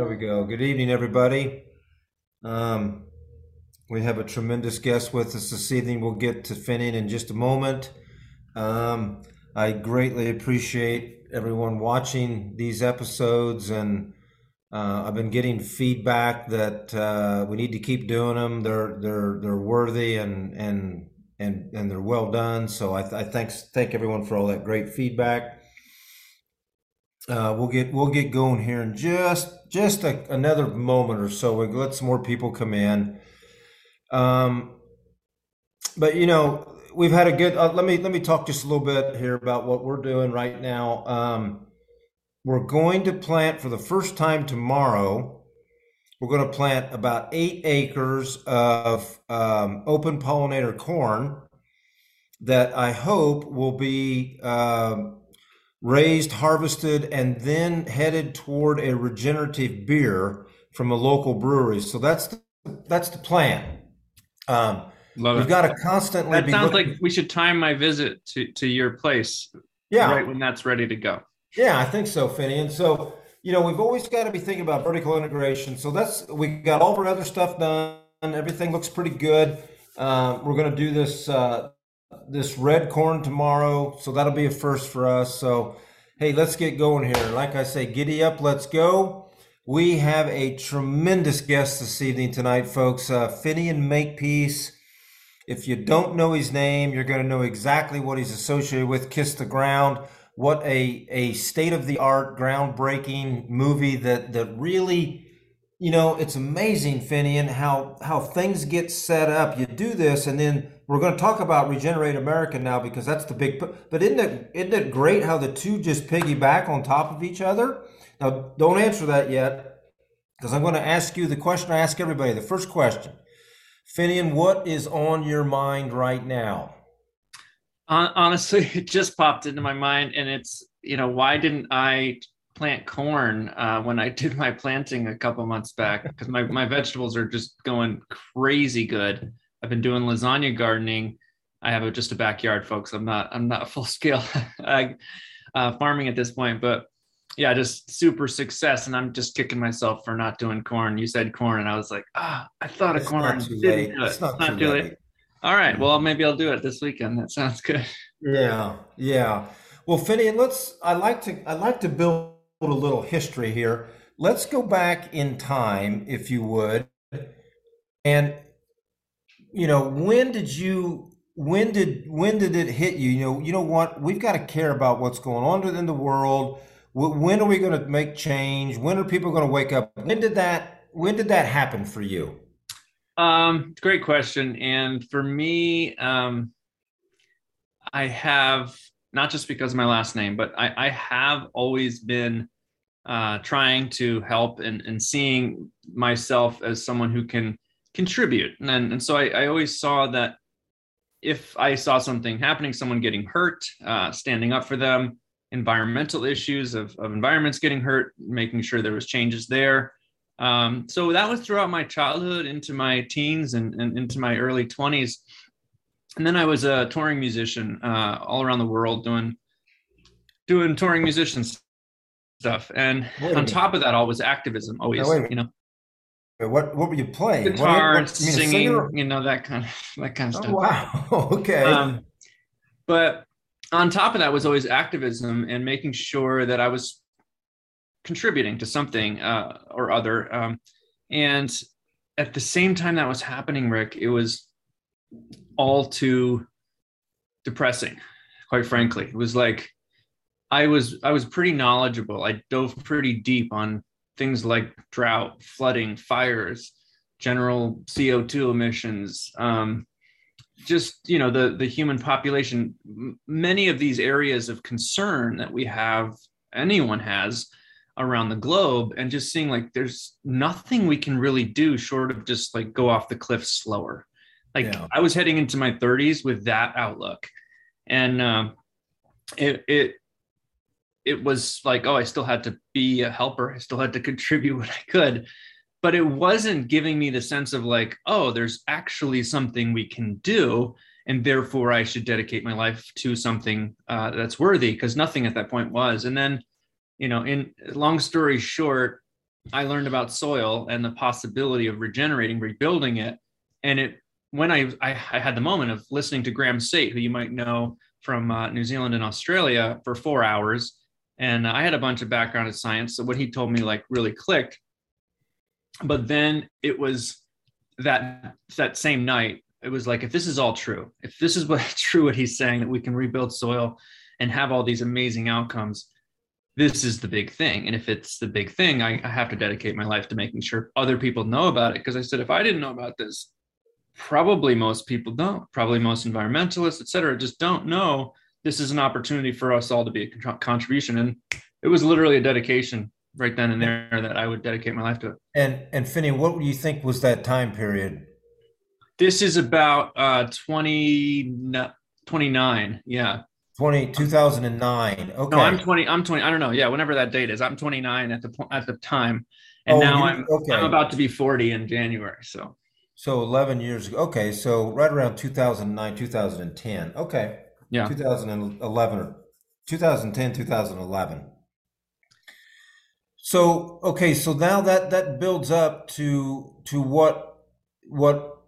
There we go. Good evening, everybody. Um, we have a tremendous guest with us this evening. We'll get to Finian in just a moment. Um, I greatly appreciate everyone watching these episodes, and uh, I've been getting feedback that uh, we need to keep doing them. They're they're they're worthy and and and and they're well done. So I, I thanks thank everyone for all that great feedback. Uh, we'll get we'll get going here in just just a, another moment or so. We'll let some more people come in. Um, but you know, we've had a good. Uh, let me let me talk just a little bit here about what we're doing right now. Um, we're going to plant for the first time tomorrow. We're going to plant about eight acres of um, open pollinator corn that I hope will be. Uh, raised, harvested, and then headed toward a regenerative beer from a local brewery. So that's the, that's the plan. Um, Love we've it. got to constantly. That be sounds looking- like we should time my visit to, to your place yeah, right when that's ready to go. yeah, I think so, Finney. And so you know, we've always got to be thinking about vertical integration. So that's we got all of our other stuff done. Everything looks pretty good. Um, we're going to do this uh, this red corn tomorrow, so that'll be a first for us. So hey, let's get going here. Like I say, giddy up, let's go. We have a tremendous guest this evening tonight, folks. Uh, Finian Makepeace. If you don't know his name, you're going to know exactly what he's associated with. Kiss the Ground. What a, a state of the art, groundbreaking movie that, that really, you know, it's amazing, Finian, how, how things get set up. You do this, and then we're going to talk about Regenerate America now because that's the big. But isn't it, isn't it great how the two just piggyback on top of each other? Now, don't answer that yet because I'm going to ask you the question I ask everybody. The first question. Finian, what is on your mind right now? Honestly, it just popped into my mind, and it's you know why didn't I plant corn uh, when I did my planting a couple months back? Because my my vegetables are just going crazy good. I've been doing lasagna gardening. I have a, just a backyard, folks. I'm not I'm not full scale uh, farming at this point, but yeah, just super success. And I'm just kicking myself for not doing corn. You said corn, and I was like, ah, I thought of It's corn. not too late. it. It's not, too, too late. All right. Well, maybe I'll do it this weekend. That sounds good. Yeah, yeah. Well, Finian, let's. I like to. I like to build a little history here. Let's go back in time, if you would, and you know when did you when did when did it hit you? You know, you know what? We've got to care about what's going on in the world. When are we going to make change? When are people going to wake up? When did that? When did that happen for you? Um, great question. And for me, um, I have not just because of my last name, but I, I have always been uh, trying to help and, and seeing myself as someone who can contribute. And, and so I, I always saw that if I saw something happening, someone getting hurt, uh, standing up for them, environmental issues of, of environments getting hurt, making sure there was changes there. Um, so that was throughout my childhood into my teens and, and into my early 20s. And then I was a touring musician uh, all around the world doing doing touring musician stuff. And on top of that, all was activism. Always, wait minute. you know, What what were you playing? What- guitar, what- you mean singing, singer? you know, that kind of that kind of Oh, stuff. wow. Okay. Um, but on top of that was always activism and making sure that I was contributing to something uh, or other. Um, and at the same time that was happening, Rick, it was all too depressing, quite frankly. It was like I was I was pretty knowledgeable. I dove pretty deep on things like drought, flooding, fires, general CO2 emissions, um, just you know the the human population. Many of these areas of concern that we have, anyone has around the globe, and just seeing like there's nothing we can really do short of just like go off the cliff slower. Like Yeah. I was heading into my 30s with that outlook, and um, it it it was like, oh, I still had to be a helper. I still had to contribute what I could. But it wasn't giving me the sense of like, oh, there's actually something we can do. And therefore, I should dedicate my life to something uh, that's worthy because nothing at that point was. And then, you know, in long story short, I learned about soil and the possibility of regenerating, rebuilding it. And it when I, I, I had the moment of listening to Graeme Sait, who you might know from uh, New Zealand and Australia, for four hours, and I had a bunch of background in science, so what he told me like really clicked. But then it was that that same night, it was like if this is all true, if this is what true what he's saying that we can rebuild soil and have all these amazing outcomes, this is the big thing. And if it's the big thing, I, I have to dedicate my life to making sure other people know about it. Because I said, if I didn't know about this, probably most people don't. Probably most environmentalists, et cetera, just don't know this is an opportunity for us all to be a contribution. And it was literally a dedication right then and there that I would dedicate my life to it. And and Finney, what do you think was that time period? This is about uh 20, 29. Yeah. 20, 2009. Okay. No, I'm 20. I'm 20. I don't know. Yeah, whenever that date is, I'm 29 at the point at the time, and oh, now I'm okay. I'm about to be 40 in January. So. So 11 years ago. Okay, so right around 2009, 2010. Okay. Yeah. 2011 or 2010, 2011. So okay, so now that that builds up to to what what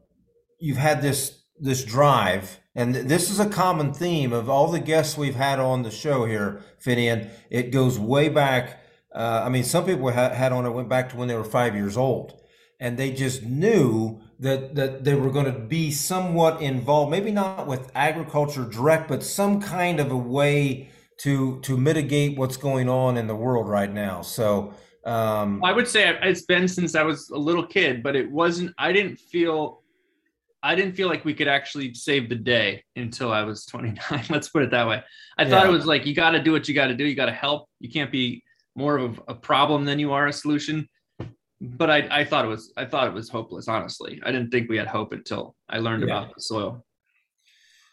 you've had this this drive and this is a common theme of all the guests we've had on the show here, Finian. It goes way back. Uh, I mean, some people had on it went back to when they were five years old, and they just knew that that they were going to be somewhat involved. Maybe not with agriculture direct, but some kind of a way to to mitigate what's going on in the world right now. So. Um, I would say it's been since I was a little kid, but it wasn't. I didn't feel I didn't feel like we could actually save the day until I was 29. Let's put it that way. I yeah. thought it was like you got to do what you got to do. You got to help. You can't be more of a problem than you are a solution. But I, I thought it was I thought it was hopeless. Honestly, I didn't think we had hope until I learned yeah. about the soil.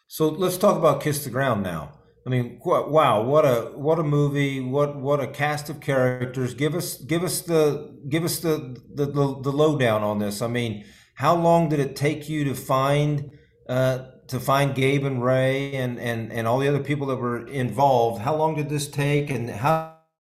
So let's talk about Kiss the Ground now. I mean, wow, what a what a movie! What what a cast of characters. Give us give us the give us the the the, the lowdown on this. I mean how long did it take you to find uh, to find Gabe and Ray and, and, and all the other people that were involved? How long did this take, and how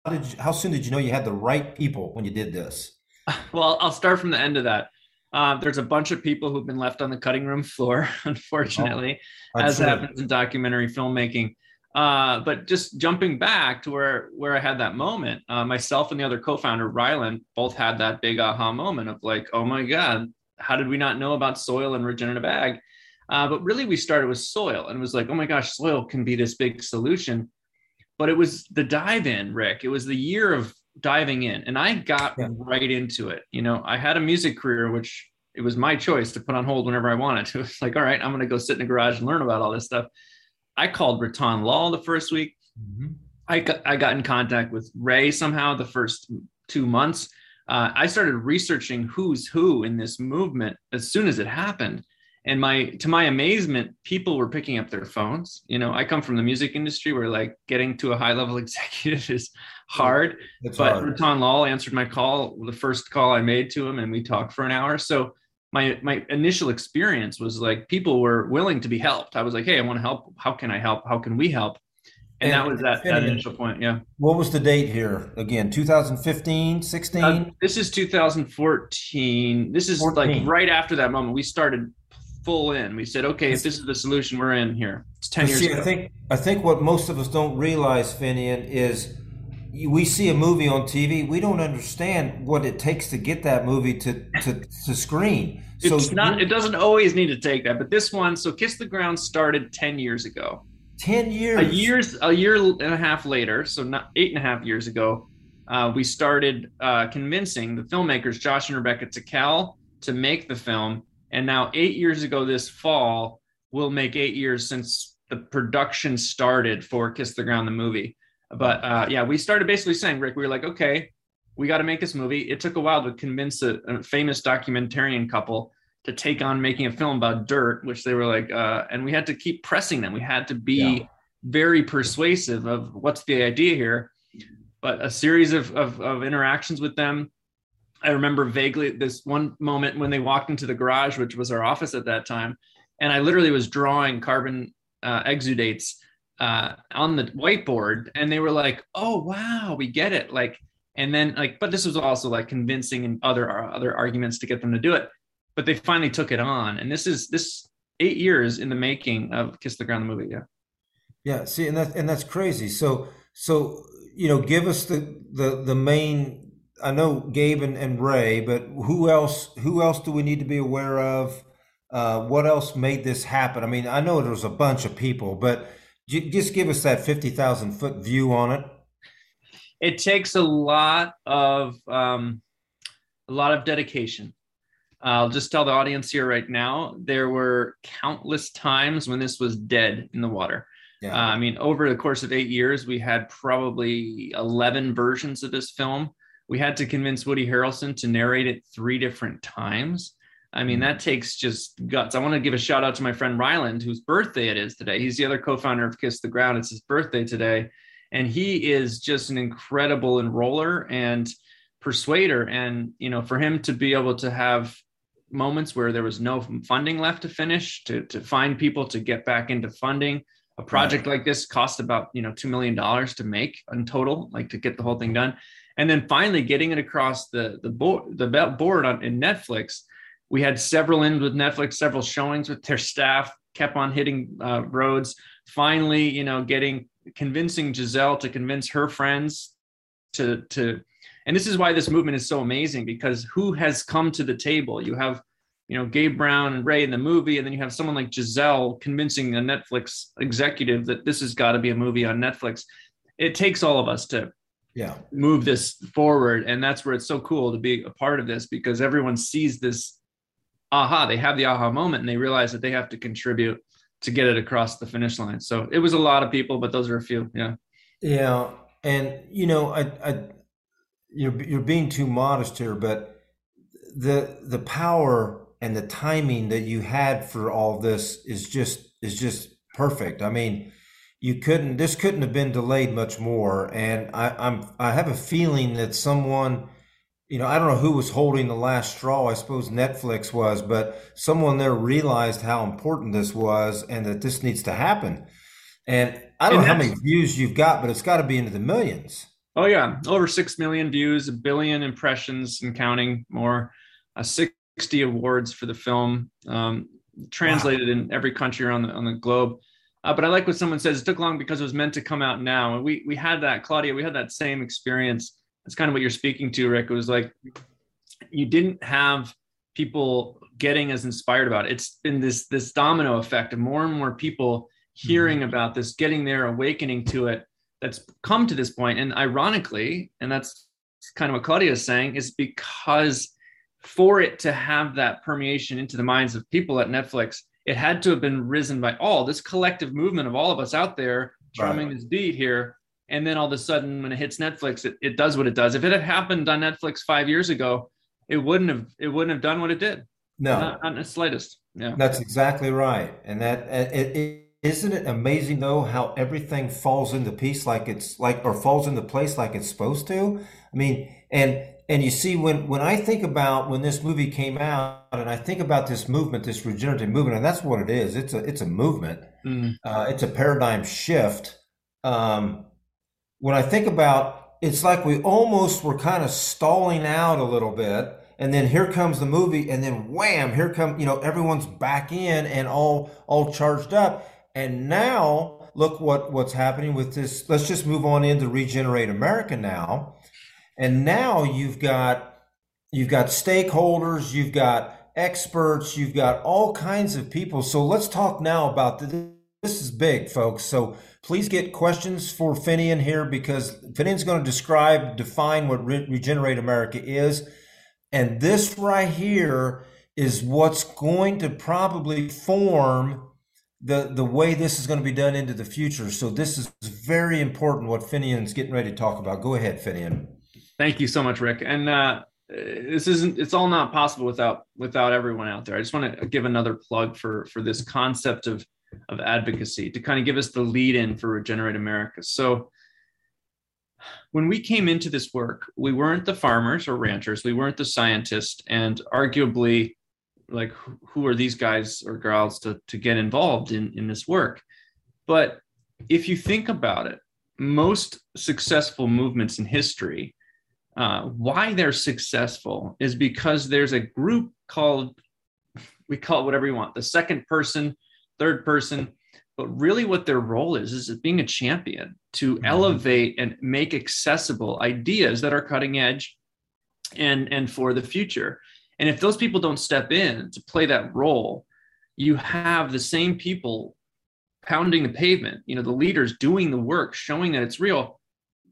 did you, how soon did you know you had the right people when you did this? Well, I'll start from the end of that. Uh, there's a bunch of people who've been left on the cutting room floor, unfortunately, oh, as happens in documentary filmmaking. Uh, but just jumping back to where where I had that moment, uh, myself and the other co-founder Ryland both had that big aha moment of like, oh my god, how did we not know about soil and regenerative ag? Uh, but really, we started with soil and it was like, oh my gosh, soil can be this big solution. But it was the dive in, Rick. It was the year of diving in, and I got yeah. right into it. You know, I had a music career, which it was my choice to put on hold whenever I wanted to. It's like, all right, I'm going to go sit in the garage and learn about all this stuff. I called Rattan Lal the first week. Mm-hmm. I, got, I got in contact with Ray somehow the first two months uh, I started researching who's who in this movement as soon as it happened. And my to my amazement, people were picking up their phones. You know, I come from the music industry where like getting to a high level executive is hard. It's but hard. Rattan Lal answered my call, the first call I made to him, and we talked for an hour. So my my initial experience was like people were willing to be helped. I was like, hey, I want to help. How can I help? How can we help? and, that was that, that initial point yeah what was the date here again 2015 16 uh, this is 2014 this is 14. like right after that moment we started full in we said okay if this is the solution we're in here it's 10 years see, ago. i think i think what most of us don't realize finian is we see a movie on tv we don't understand what it takes to get that movie to to, to screen so it's not it doesn't always need to take that but this one so kiss the ground started 10 years ago 10 years. A years a year and a half later, so not eight and a half years ago, uh, we started uh, convincing the filmmakers, Josh and Rebecca Tickell, to make the film. And now, eight years ago this fall, will make eight years since the production started for Kiss the Ground, the movie. But uh, yeah, we started basically saying, Rick, we were like, okay, we got to make this movie. It took a while to convince a, a famous documentarian couple to take on making a film about dirt, which they were like, uh, and we had to keep pressing them. We had to be yeah. very persuasive of what's the idea here. But a series of, of, of interactions with them. I remember vaguely this one moment when they walked into the garage, which was our office at that time, and I literally was drawing carbon uh, exudates uh, on the whiteboard, and they were like, "Oh wow, we get it!" Like and then like but this was also like convincing and other other arguments to get them to do it but they finally took it on and this is this eight years in the making of kiss the ground the movie yeah yeah see and that and that's crazy so so you know give us the the the main i know gabe and, and ray but who else who else do we need to be aware of uh, what else made this happen i mean i know there was a bunch of people but just give us that 50000 foot view on it it takes a lot of um, a lot of dedication. I'll just tell the audience here right now there were countless times when this was dead in the water. Yeah. Uh, I mean, over the course of eight years, we had probably 11 versions of this film. We had to convince Woody Harrelson to narrate it three different times. I mean, hmm. that takes just guts. I want to give a shout out to my friend Ryland, whose birthday it is today. He's the other co founder of Kiss the Ground. It's his birthday today and he is just an incredible enroller and persuader and you know for him to be able to have moments where there was no funding left to finish to, to find people to get back into funding a project right. like this cost about you know two million dollars to make in total like to get the whole thing done and then finally getting it across the the board the board on in netflix we had several in with netflix several showings with their staff kept on hitting uh, roads finally you know getting convincing Gisele to convince her friends to to and this is why this movement is so amazing because who has come to the table? You have you know Gabe Brown and Ray in the movie, and then you have someone like Gisele convincing a Netflix executive that this has got to be a movie on Netflix. It takes all of us to yeah move this forward, and that's where it's so cool to be a part of this because everyone sees this aha, they have the aha moment and they realize that they have to contribute to get it across the finish line. So it was a lot of people, but those are a few. Yeah. Yeah, and you know, I, I, you're you're being too modest here, but the the power and the timing that you had for all this is just is just perfect. I mean, you couldn't this couldn't have been delayed much more, and I, I'm I have a feeling that someone you know, I don't know who was holding the last straw. I suppose Netflix was, but someone there realized how important this was and that this needs to happen. And I don't and know how many views you've got, but it's got to be into the millions. Oh yeah, over six million views, a billion impressions and counting more, uh, sixty awards for the film, um, translated wow. in every country around the on the globe. Uh, but I like what someone says. It took long because it was meant to come out now, and we we had that, Claudia. We had that same experience that's kind of what you're speaking to, Rick. It was like you didn't have people getting as inspired about it. It's been this this domino effect of more and more people hearing mm-hmm. about this, getting their awakening to it. That's come to this point, and ironically, and that's kind of what Claudia is saying, is because for it to have that permeation into the minds of people at Netflix, it had to have been risen by all this collective movement of all of us out there drumming right. this beat here. And then all of a sudden when it hits netflix it, it does what it does. If it had happened on netflix five years ago it wouldn't have it wouldn't have done what it did. No. Not, not the slightest. Yeah. That's exactly right. And that it, it isn't it amazing though how everything falls into piece like it's like or falls into place like it's supposed to? I mean and and you see when when i think about when this movie came out and i think about this movement this regenerative movement and that's what it is it's a it's a movement mm. uh, it's a paradigm shift um, when I think about it's like we almost were kind of stalling out a little bit. And then here comes the movie, and then wham, here come, you know, everyone's back in and all all charged up. And now look what what's happening with this. Let's just move on into Regenerate America now. And now you've got you've got stakeholders, you've got experts, you've got all kinds of people. So let's talk now about the, this is big, folks. So please get questions for Finian here because Finian's going to describe, define what Re- Regenerate America is. And this right here is what's going to probably form the, the way this is going to be done into the future. So this is very important what Finian's getting ready to talk about. Go ahead, Finian. Thank you so much, Rick. And uh, this isn't it's all not possible without without everyone out there. I just want to give another plug for for this concept of of advocacy to kind of give us the lead in for Regenerate America. So when we came into this work, we weren't the farmers or ranchers, we weren't the scientists, and arguably, like who are these guys or girls to, to get involved in, in this work? But if you think about it, most successful movements in history uh, why they're successful is because there's a group called we call it whatever you want the second person third person but really what their role is is being a champion to mm-hmm. elevate and make accessible ideas that are cutting edge and and for the future and if those people don't step in to play that role you have the same people pounding the pavement you know the leaders doing the work showing that it's real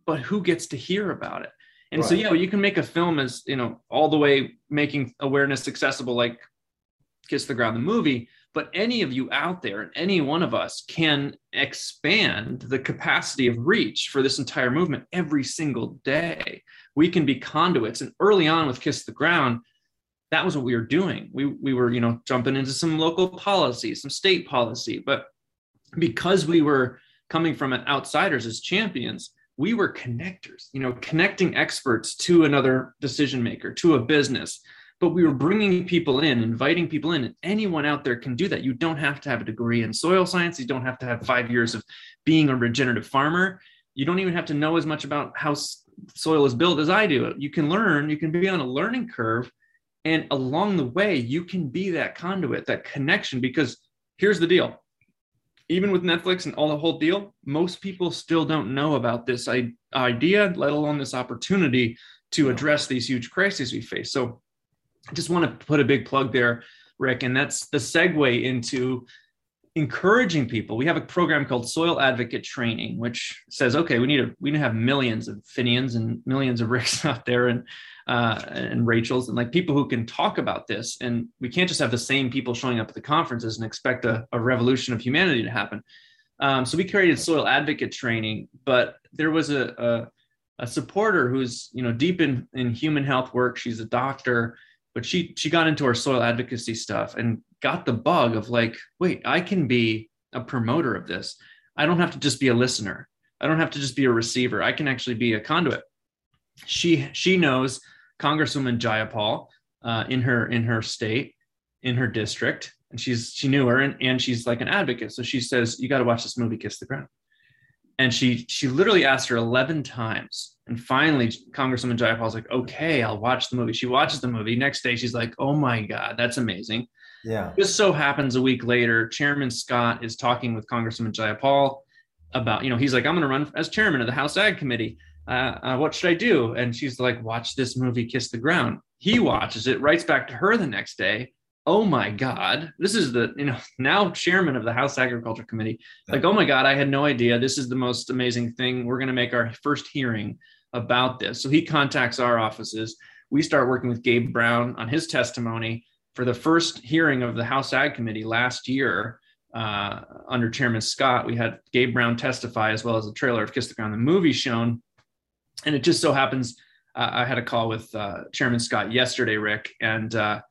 but who gets to hear about it and right. so, you know, you can make a film as, you know, all the way making awareness accessible, like Kiss the Ground, the movie. But any of you out there, any one of us can expand the capacity of reach for this entire movement every single day. We can be conduits. And early on with Kiss the Ground, that was what we were doing. We, we were, you know, jumping into some local policy, some state policy. But because we were coming from outsiders as champions, we were connectors, you know, connecting experts to another decision maker, to a business. But we were bringing people in, inviting people in, and anyone out there can do that. You don't have to have a degree in soil science. You don't have to have five years of being a regenerative farmer. You don't even have to know as much about how soil is built as I do. You can learn, you can be on a learning curve. And along the way, you can be that conduit, that connection. Because here's the deal even with Netflix and all the whole deal, most people still don't know about this idea, let alone this opportunity to address these huge crises we face. So I just want to put a big plug there, Rick, and that's the segue into encouraging people. We have a program called Soil Advocate Training, which says, okay, we need to we need to have millions of Finians and millions of Ricks out there, and uh, and Rachel's and like people who can talk about this. And we can't just have the same people showing up at the conferences and expect a, a revolution of humanity to happen. Um, so we created soil advocate training, but there was a, a, a supporter who's you know deep in, in human health work. She's a doctor, but she she got into our soil advocacy stuff and got the bug of like, wait, I can be a promoter of this. I don't have to just be a listener. I don't have to just be a receiver. I can actually be a conduit. She she knows Congresswoman Jayapal uh, in her in her state, in her district, and she's she knew her and, and she's like an advocate. So she says, "You got to watch this movie, Kiss the Ground." And she she literally asked her eleven times, and finally, Congresswoman Jayapal's like, "Okay, I'll watch the movie." She watches the movie. Next day, she's like, "Oh my god, that's amazing." Yeah. Just so happens a week later, Chairman Scott is talking with Congresswoman Jayapal about, you know, he's like, I'm going to run as chairman of the House Ag Committee uh, uh, what should I do? And she's like, watch this movie, Kiss the Ground. He watches it, writes back to her the next day. Oh my God, this is the, you know, now chairman of the House Agriculture Committee. Like, oh my God, I had no idea. This is the most amazing thing. We're going to make our first hearing about this. So he contacts our offices. We start working with Gabe Brown on his testimony for the first hearing of the House Ag Committee last year. Uh, under Chairman Scott, we had Gabe Brown testify as well as a trailer of Kiss the Ground, the movie shown and it just so happens uh, I had a call with uh, Chairman Scott yesterday, Rick, and uh,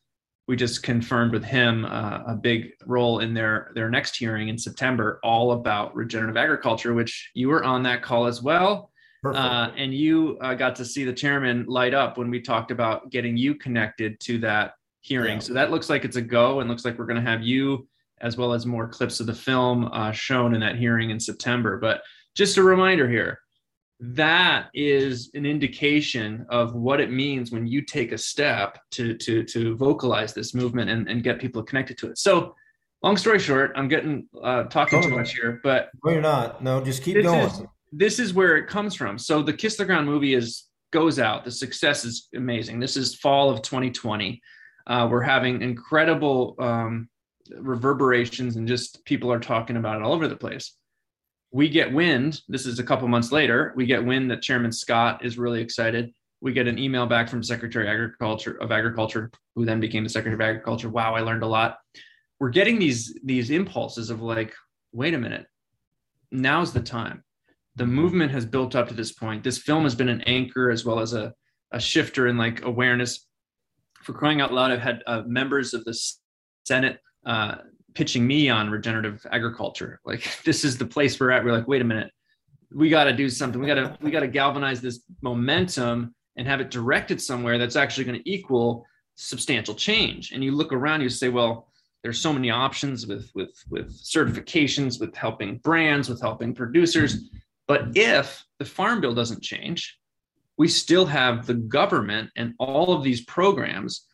we just confirmed with him uh, a big role in their their next hearing in September, all about regenerative agriculture, which you were on that call as well. Uh, and you uh, got to see the chairman light up when we talked about getting you connected to that hearing. Yeah. So that looks like it's a go, and looks like we're going to have you as well as more clips of the film shown in that hearing in September. But just a reminder here that is an indication of what it means when you take a step to to to vocalize this movement and, and get people connected to it. So long story short i'm getting uh talking too much here but no you're not. No just keep going. is, this is where it comes from. So the kiss the ground movie is goes out. The success is amazing. This is fall of 2020 uh, we're having incredible um, reverberations and just people are talking about it all over the place. We get wind this is a couple months later we get wind that chairman scott is really excited. We get an email back from secretary agriculture of agriculture who then became the secretary of agriculture. Wow i learned a lot. We're getting these these impulses of like wait a minute now's the time. The movement has built up to this point. This film has been an anchor as well as a, a shifter in like awareness for crying out loud i've had uh, members of the senate uh, pitching me on regenerative agriculture. Like this is the place we're at. We're like, wait a minute, we got to do something. We got to we got to galvanize this momentum and have it directed somewhere that's actually going to equal substantial change. And you look around, you say, well, there's so many options with with with certifications, with helping brands, with helping producers. But if the farm bill doesn't change, we still have the government and all of these programs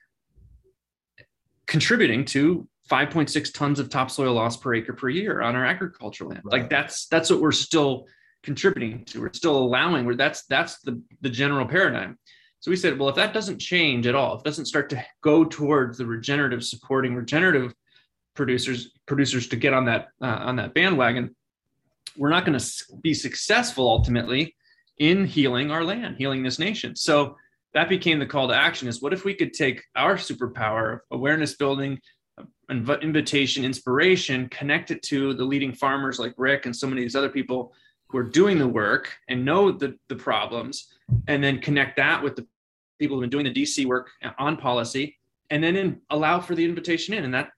contributing to 5.6 tons of topsoil loss per acre per year on our agricultural land. Right. Like that's that's what we're still contributing to. We're still allowing where that's that's the the general paradigm. So we said, well, if that doesn't change at all, if it doesn't start to go towards the regenerative supporting regenerative producers producers to get on that uh, on that bandwagon, we're not going to be successful ultimately in healing our land, healing this nation. So that became the call to action is what if we could take our superpower of awareness building invitation inspiration connect it to the leading farmers like rick and so many of these other people who are doing the work and know the, the problems and then connect that with the people who've been doing the dc work on policy and then in, allow for the invitation in and that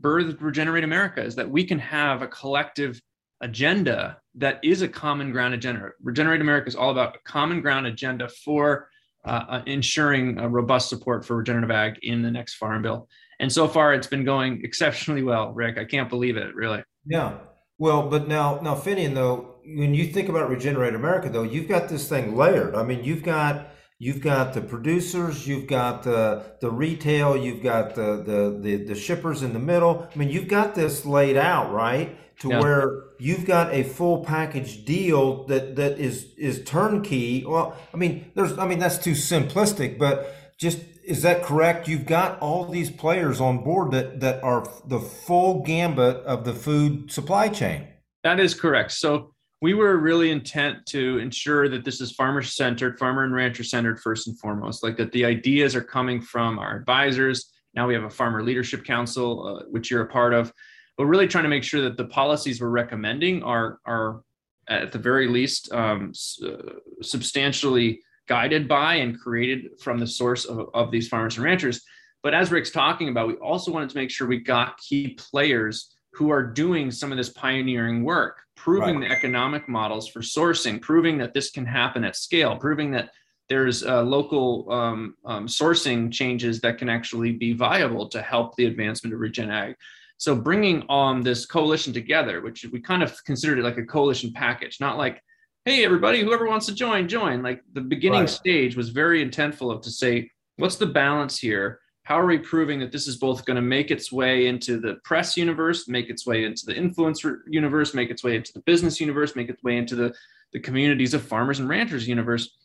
birthed regenerate america is that we can have a collective agenda that is a common ground agenda regenerate america is all about a common ground agenda for uh, uh, ensuring robust support for regenerative ag in the next farm bill. And so far, it's been going exceptionally well, Rick. I can't believe it, really. Yeah. Well, but now, now, Finian, though, when you think about Regenerate America, though, you've got this thing layered. I mean, you've got you've got the producers, you've got the the retail, you've got the the the, the shippers in the middle. I mean, you've got this laid out, right? To yeah. where you've got a full package deal that that is is turnkey. Well, I mean, there's I mean that's too simplistic, but just is that correct? You've got all these players on board that that are the full gambit of the food supply chain. That is correct. So we were really intent to ensure that this is farmer centered, farmer and rancher centered first and foremost, like that the ideas are coming from our advisors. Now we have a farmer leadership council, uh, which you're a part of but really trying to make sure that the policies we're recommending are are at the very least um, uh, substantially guided by and created from the source of, of these farmers and ranchers. But as Rick's talking about, we also wanted to make sure we got key players who are doing some of this pioneering work, proving right. the economic models for sourcing, proving that this can happen at scale, proving that there's uh, local um, um, sourcing changes that can actually be viable to help the advancement of regen ag. So bringing um, this coalition together, which we kind of considered it like a coalition package, not like, hey, everybody, whoever wants to join, join. Like the beginning right. stage was very intentful of to say, what's the balance here? How are we proving that this is both going to make its way into the press universe, make its way into the influencer universe, make its way into the business universe, make its way into the, the communities of farmers and ranchers universe?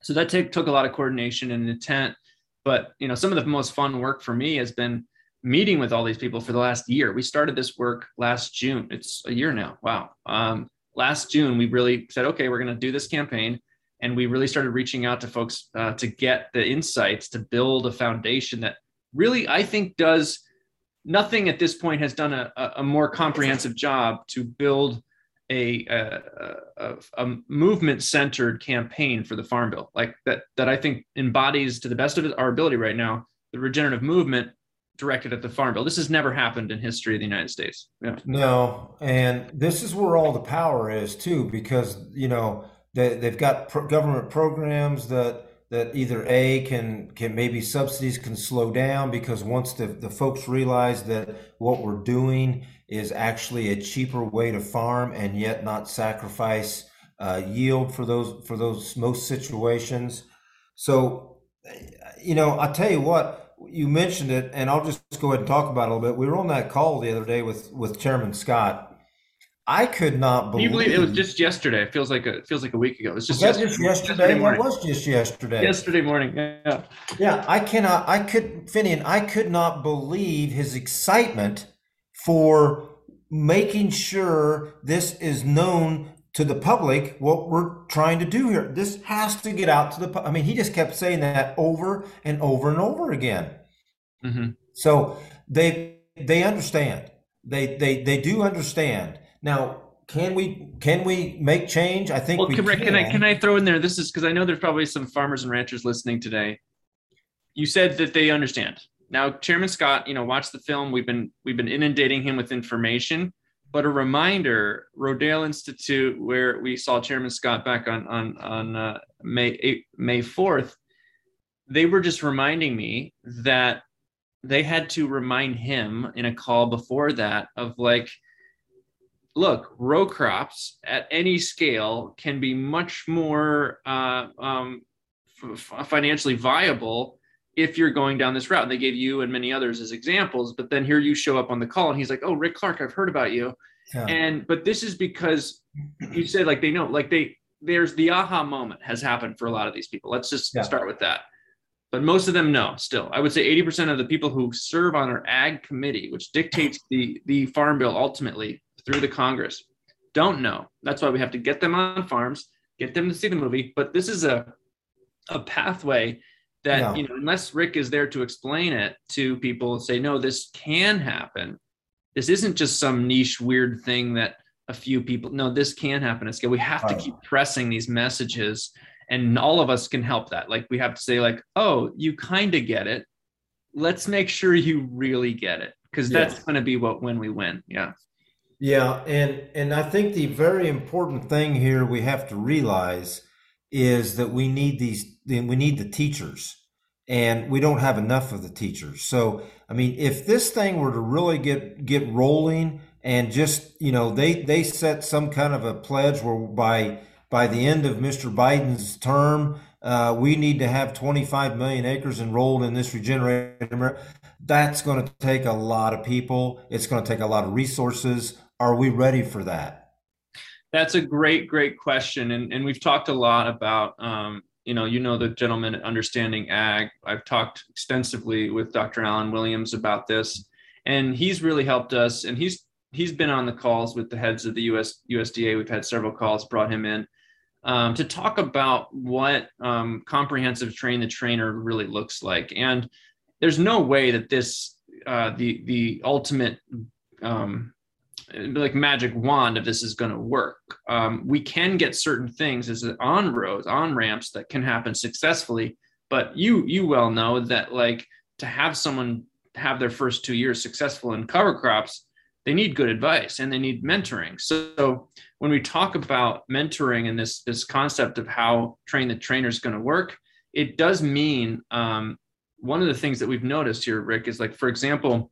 So that take, took a lot of coordination and intent. But you know, some of the most fun work for me has been meeting with all these people for the last year. We started this work last June. It's a year now. Wow. Um, last June, we really said, okay, we're going to do this campaign. And we really started reaching out to folks uh, to get the insights to build a foundation that really, I think, does nothing at this point has done a, a more comprehensive job to build a, a, a, a movement centered campaign for the farm bill like that that i think embodies to the best of our ability right now the regenerative movement directed at the farm bill. This has never happened in history of the United States. Yeah. No, and this is where all the power is too, because you know they, they've got pro- government programs that that either a can can maybe subsidies can slow down because once the, the folks realize that what we're doing is actually a cheaper way to farm and yet not sacrifice uh, yield for those for those most situations. So, you know, I tell you what you mentioned it, and I'll just go ahead and talk about it a little bit. We were on that call the other day with with Chairman Scott. I could not believe, believe it was just yesterday. It feels like a it feels like a week ago. It was just, was yesterday. just yesterday. yesterday it was just yesterday. Yesterday morning. Yeah. Yeah. I cannot. I could, Finian. I could not believe his excitement for making sure this is known to the public what we're trying to do here. This has to get out to the. I mean, he just kept saying that over and over and over again. Mm-hmm. So they they understand. They they they do understand. Now, can we can we make change? I think well, we can. Can I can I throw in there? This is because I know there's probably some farmers and ranchers listening today. You said that they understand. Now, Chairman Scott, you know, watch the film. We've been we've been inundating him with information but a reminder rodale institute where we saw chairman scott back on on on uh, may 8, may 4th they were just reminding me that they had to remind him in a call before that of like look row crops at any scale can be much more uh, um, f- financially viable if you're going down this route. And they gave you and many others as examples, but then here you show up on the call and he's like, "Oh, Rick Clark, I've heard about you." Yeah. And but this is because you said like they know like they there's the aha moment has happened for a lot of these people. Let's just yeah. start with that. But most of them know still. I would say 80% of the people who serve on our ag committee, which dictates the the farm bill ultimately through the Congress, don't know. That's why we have to get them on farms, get them to see the movie. But this is a a pathway that yeah. you know unless Rick is there to explain it to people and say no, this can happen this isn't just some niche weird thing that a few people no this can happen at scale. We have to keep pressing these messages and all of us can help that. Like we have to say like oh you kind of get it. Let's make sure you really get it because that's going to be what when we win. Yeah. Yeah and and i think the very important thing here we have to realize is that we need these we need the teachers and we don't have enough of the teachers so I mean, if this thing were to really get get rolling and just you know they they set some kind of a pledge where by by the end of Mr. Biden's term, uh, we need to have 25 million acres enrolled in this regenerated America. That's going to take a lot of people. It's going to take a lot of resources. Are we ready for that? That's a great, great question, and and we've talked a lot about um, you know, you know the gentleman at Understanding Ag. I've talked extensively with Dr. Allen Williams about this, and he's really helped us. And he's he's been on the calls with the heads of the US USDA. We've had several calls, brought him in um, to talk about what um, comprehensive train the trainer really looks like. And there's no way that this uh, the the ultimate um, like magic wand if this is going to work. Um, we can get certain things as on roads, on ramps that can happen successfully. But you you well know that like to have someone have their first two years successful in cover crops, they need good advice and they need mentoring. So when we talk about mentoring and this this concept of how train the trainer is going to work, it does mean um, one of the things that we've noticed here, Rick, is like for example,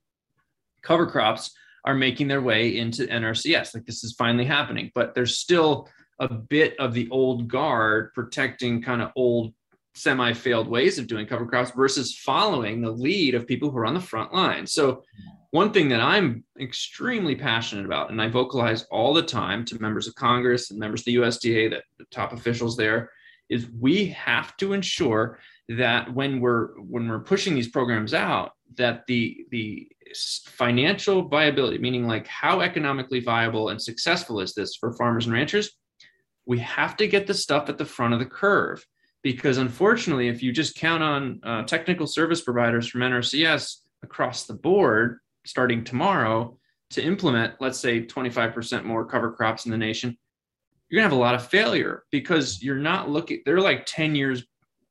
cover crops are making their way into NRCS. Like this is finally happening, but there's still a bit of the old guard protecting kind of old semi failed ways of doing cover crops versus following the lead of people who are on the front line. So, one thing that I'm extremely passionate about, and I vocalize all the time to members of Congress and members of the USDA, that the top officials there, is we have to ensure that when we're when we're pushing these programs out, that the the financial viability, meaning like how economically viable and successful is this for farmers and ranchers, we have to get the stuff at the front of the curve. Because unfortunately, if you just count on uh, technical service providers from NRCS across the board starting tomorrow to implement, let's say, 25% more cover crops in the nation, you're going to have a lot of failure because you're not looking, they're like 10 years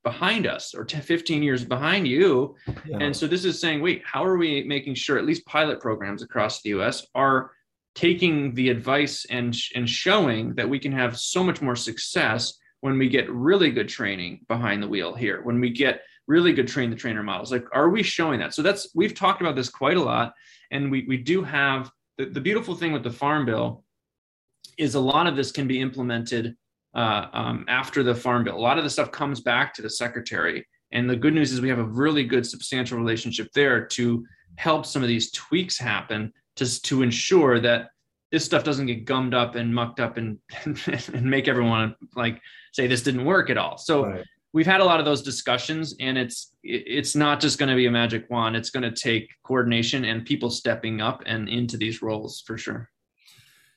behind us or 10, 15 years behind you. Yeah. And so this is saying, wait, how are we making sure at least pilot programs across the US are taking the advice and, and showing that we can have so much more success when we get really good training behind the wheel here, when we get really good train the trainer models? Like, are we showing that? So that's, we've talked about this quite a lot. And we, we do have the, the beautiful thing with the farm bill is a lot of this can be implemented uh, um, after the farm bill. A lot of the stuff comes back to the secretary. And the good news is we have a really good substantial relationship there to help some of these tweaks happen to, to ensure that this stuff doesn't get gummed up and mucked up and, and make everyone like say this didn't work at all. So right. we've had a lot of those discussions and it's it's not just going to be a magic wand. It's going to take coordination and people stepping up and into these roles for sure.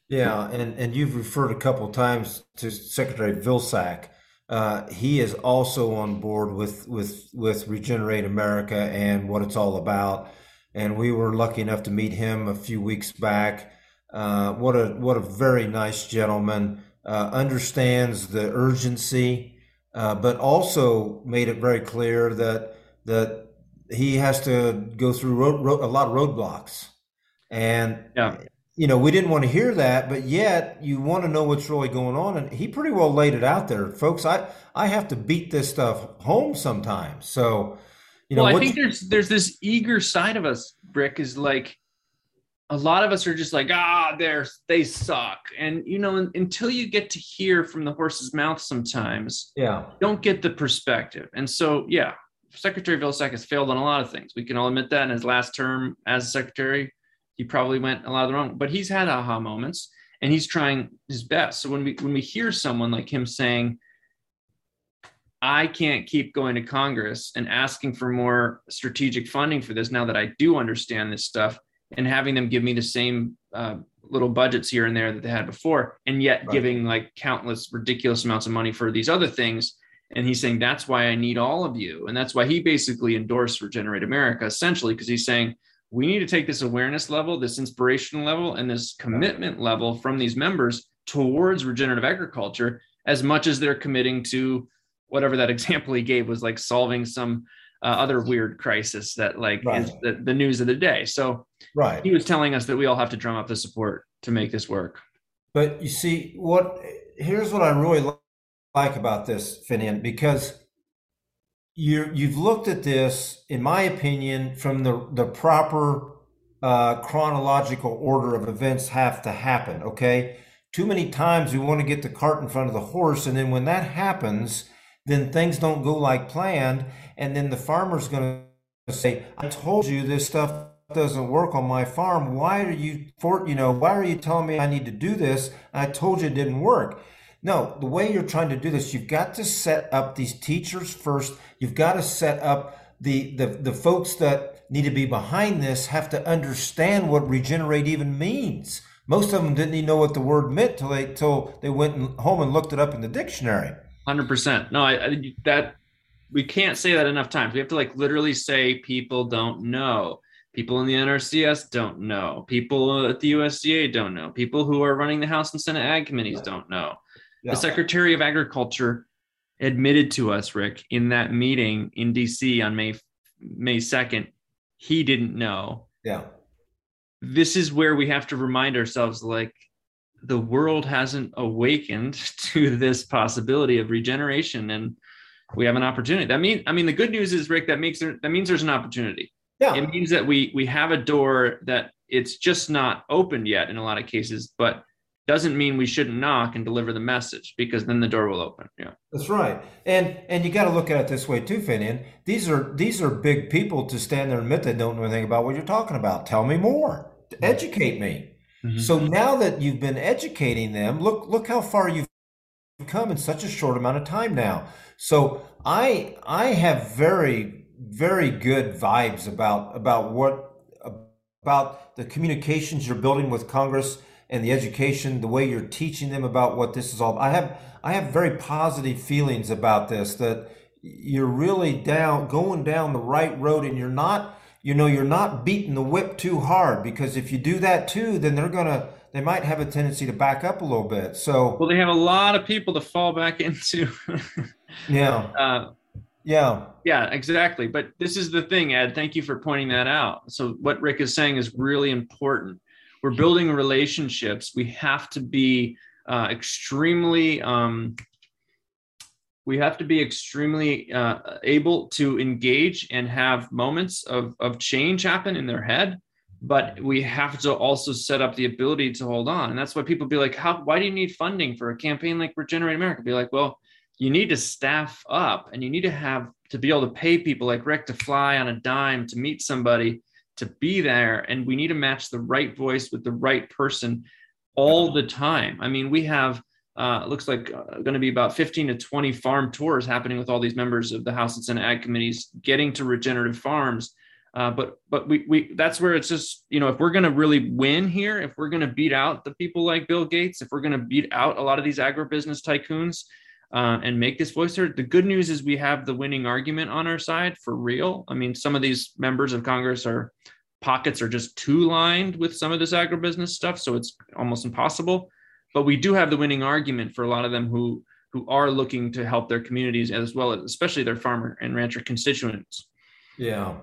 Yeah, and, and you've referred a couple times to Secretary Vilsack. Uh, he is also on board with, with with Regenerate America and what it's all about. And we were lucky enough to meet him a few weeks back. Uh, what a what a very nice gentleman. Uh, understands the urgency, uh, but also made it very clear that that he has to go through road, road, a lot of roadblocks. And yeah you know, we didn't want to hear that, but yet you want to know what's really going on. And he pretty well laid it out there, folks. I, I have to beat this stuff home sometimes. So, you know, well, I think there's, there's this eager side of us, Rick, is like, a lot of us are just like, ah, they're they suck. And you know, until you get to hear from the horse's mouth sometimes, yeah, don't get the perspective. And so, yeah, Secretary Vilsack has failed on a lot of things. We can all admit that in his last term as secretary, he probably went a lot of the wrong, but he's had aha moments and he's trying his best. So when we when we hear someone like him saying, I can't keep going to Congress and asking for more strategic funding for this now that I do understand this stuff and having them give me the same uh, little budgets here and there that they had before, and yet right. giving like countless ridiculous amounts of money for these other things. And he's saying that's why I need all of you, and that's why he basically endorsed Regenerate America essentially because he's saying we need to take this awareness level, this inspiration level, and this commitment level from these members towards regenerative agriculture as much as they're committing to whatever that example he gave was like solving some uh, other weird crisis that like right. is the, the news of the day. So right, he was telling us that we all have to drum up the support to make this work. But you see, what here's what I really like about this, Finian, because you you've looked at this, in my opinion, from the the proper uh, chronological order of events have to happen. Okay, too many times we want to get the cart in front of the horse, and then when that happens, then things don't go like planned, and then the farmer's going to say, "I told you this stuff doesn't work on my farm. Why are you for you know why are you telling me I need to do this? I told you it didn't work." No, the way you're trying to do this, you've got to set up these teachers first. You've got to set up the the the folks that need to be behind this have to understand what regenerate even means. Most of them didn't even know what the word meant till they till they went home and looked it up in the dictionary. Hundred percent. No, I, I that we can't say that enough times. We have to like literally say people don't know. People in the NRCS don't know. People at the USDA don't know. People who are running the House and Senate Ag committees don't know. Yeah. The Secretary of Agriculture admitted to us, Rick, in that meeting in DC on May May 2nd, he didn't know. Yeah. This is where we have to remind ourselves like the world hasn't awakened to this possibility of regeneration and we have an opportunity. That means, I mean, the good news is, Rick, that makes there, that means there's an opportunity. Yeah. It means that we we have a door that it's just not opened yet in a lot of cases, but doesn't mean we shouldn't knock and deliver the message because then the door will open. Yeah. That's right. And and you got to look at it this way too, Finian. These are these are big people to stand there and admit they don't know anything about what you're talking about. Tell me more. Educate me. Mm-hmm. So now that you've been educating them, look look how far you've come in such a short amount of time now. So I I have very very good vibes about about what about the communications you're building with Congress and the education, the way you're teaching them about what this is all. I have I have very positive feelings about this that you're really down going down the right road and you're not you know you're not beating the whip too hard because if you do that too then they're gonna they might have a tendency to back up a little bit so well they have a lot of people to fall back into yeah. Uh, yeah. Yeah, exactly. But this is the thing, Ed. Thank you for pointing that out. So, what Rick is saying is really important. We're building relationships. We have to be uh, extremely, um, we have to be extremely uh, able to engage and have moments of, of change happen in their head. But we have to also set up the ability to hold on. And that's why people be like, how, why do you need funding for a campaign like Regenerate America? Be like, well, you need to staff up and you need to have to be able to pay people like Rick to fly on a dime to meet somebody to be there and we need to match the right voice with the right person all the time. I mean, we have uh, looks like uh, going to be about 15 to 20 farm tours happening with all these members of the House and Senate Ag committees getting to regenerative farms. Uh, but but we we that's where it's just you know if we're going to really win here, if we're going to beat out the people like Bill Gates, if we're going to beat out a lot of these agribusiness tycoons, uh, and make this voice heard. The good news is we have the winning argument on our side for real. I mean, some of these members of Congress are pockets are just too lined with some of this agribusiness stuff, so it's almost impossible. But we do have the winning argument for a lot of them who who are looking to help their communities as well as especially their farmer and rancher constituents. Yeah.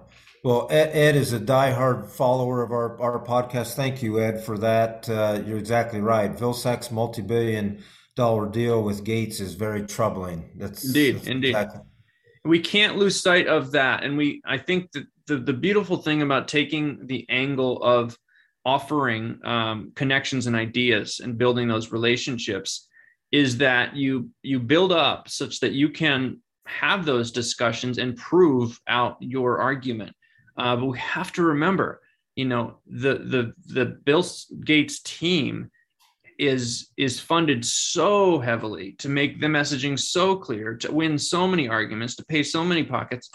Well, Ed, Ed, is a diehard follower of our, our podcast. Thank you, Ed, for that. Uh, you're exactly right. Vilsack's multi-billion dollar deal with Gates is very troubling. That's indeed, that's indeed. Exactly. We can't lose sight of that, and we. I think that the the beautiful thing about taking the angle of offering um, connections and ideas and building those relationships is that you you build up such that you can have those discussions and prove out your argument. Uh, but we have to remember, you know, the the the Bill Gates team is is funded so heavily to make the messaging so clear to win so many arguments to pay so many pockets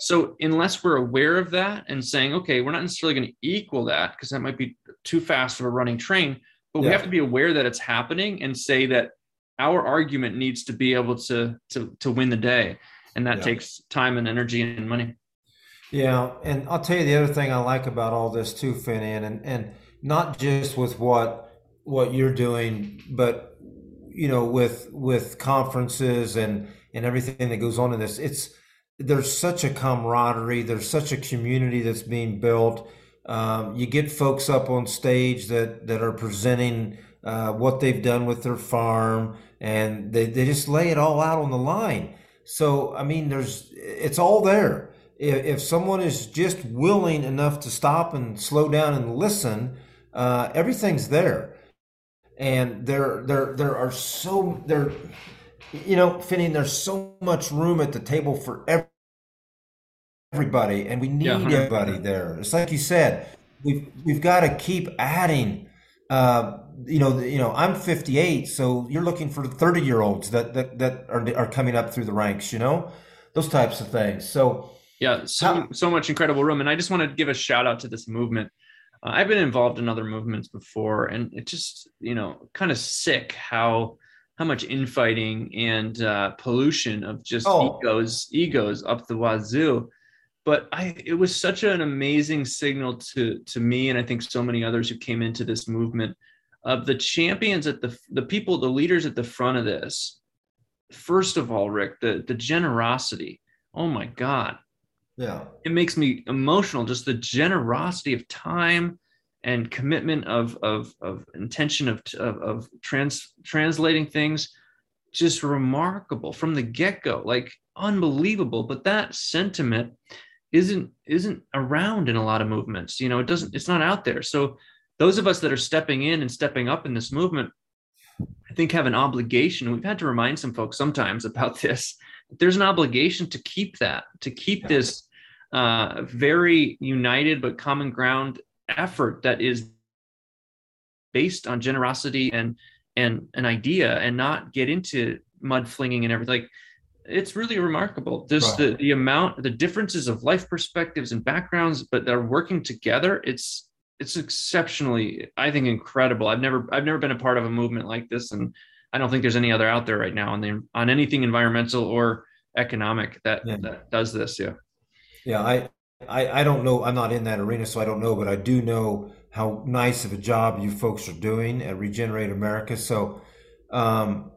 so unless we're aware of that and saying okay we're not necessarily going to equal that because that might be too fast of a running train but yeah. we have to be aware that it's happening and say that our argument needs to be able to to to win the day and that yeah. takes time and energy and money yeah and i'll tell you the other thing i like about all this too Finian and and not just with what what you're doing, but you know, with with conferences and and everything that goes on in this, it's there's such a camaraderie. There's such a community that's being built. Um, you get folks up on stage that that are presenting uh, what they've done with their farm, and they they just lay it all out on the line. So I mean, there's it's all there. If, if someone is just willing enough to stop and slow down and listen, uh, everything's there and there there there are so there you know Finian there's so much room at the table for everybody and we need yeah. everybody there. It's like you said we've we've got to keep adding uh, you know you know I'm 58 so you're looking for 30 year olds that that that are are coming up through the ranks you know? Those types of things. So yeah so how, so much incredible room and I just want to give a shout out to this movement uh, I've been involved in other movements before, and it just you know kind of sick how how much infighting and uh, pollution of just oh. egos egos up the wazoo. But I it was such an amazing signal to to me, and I think so many others who came into this movement of the champions at the the people, the leaders at the front of this. First of all, Rick, the the generosity. Oh my God, yeah. It makes me emotional just the generosity of time and commitment of of, of intention of, of, of trans translating things. Just remarkable from the get-go like unbelievable. But that sentiment isn't isn't around in a lot of movements you know it doesn't it's not out there. So those of us that are stepping in and stepping up in this movement i think have an obligation. We've had to remind some folks sometimes about this. There's an obligation to keep that to keep this uh, very united but common ground effort that is based on generosity and and an idea and not get into mud flinging and everything. Like it's really remarkable. Just the, the amount the differences of life perspectives and backgrounds but they're working together. It's it's exceptionally i think incredible. I've never i've never been a part of a movement like this and i don't think there's any other out there right now on the on anything environmental or economic that yeah. that does this yeah yeah, I, I I don't know. I'm not in that arena, so I don't know. But I do know how nice of a job you folks are doing at Regenerate America. So um,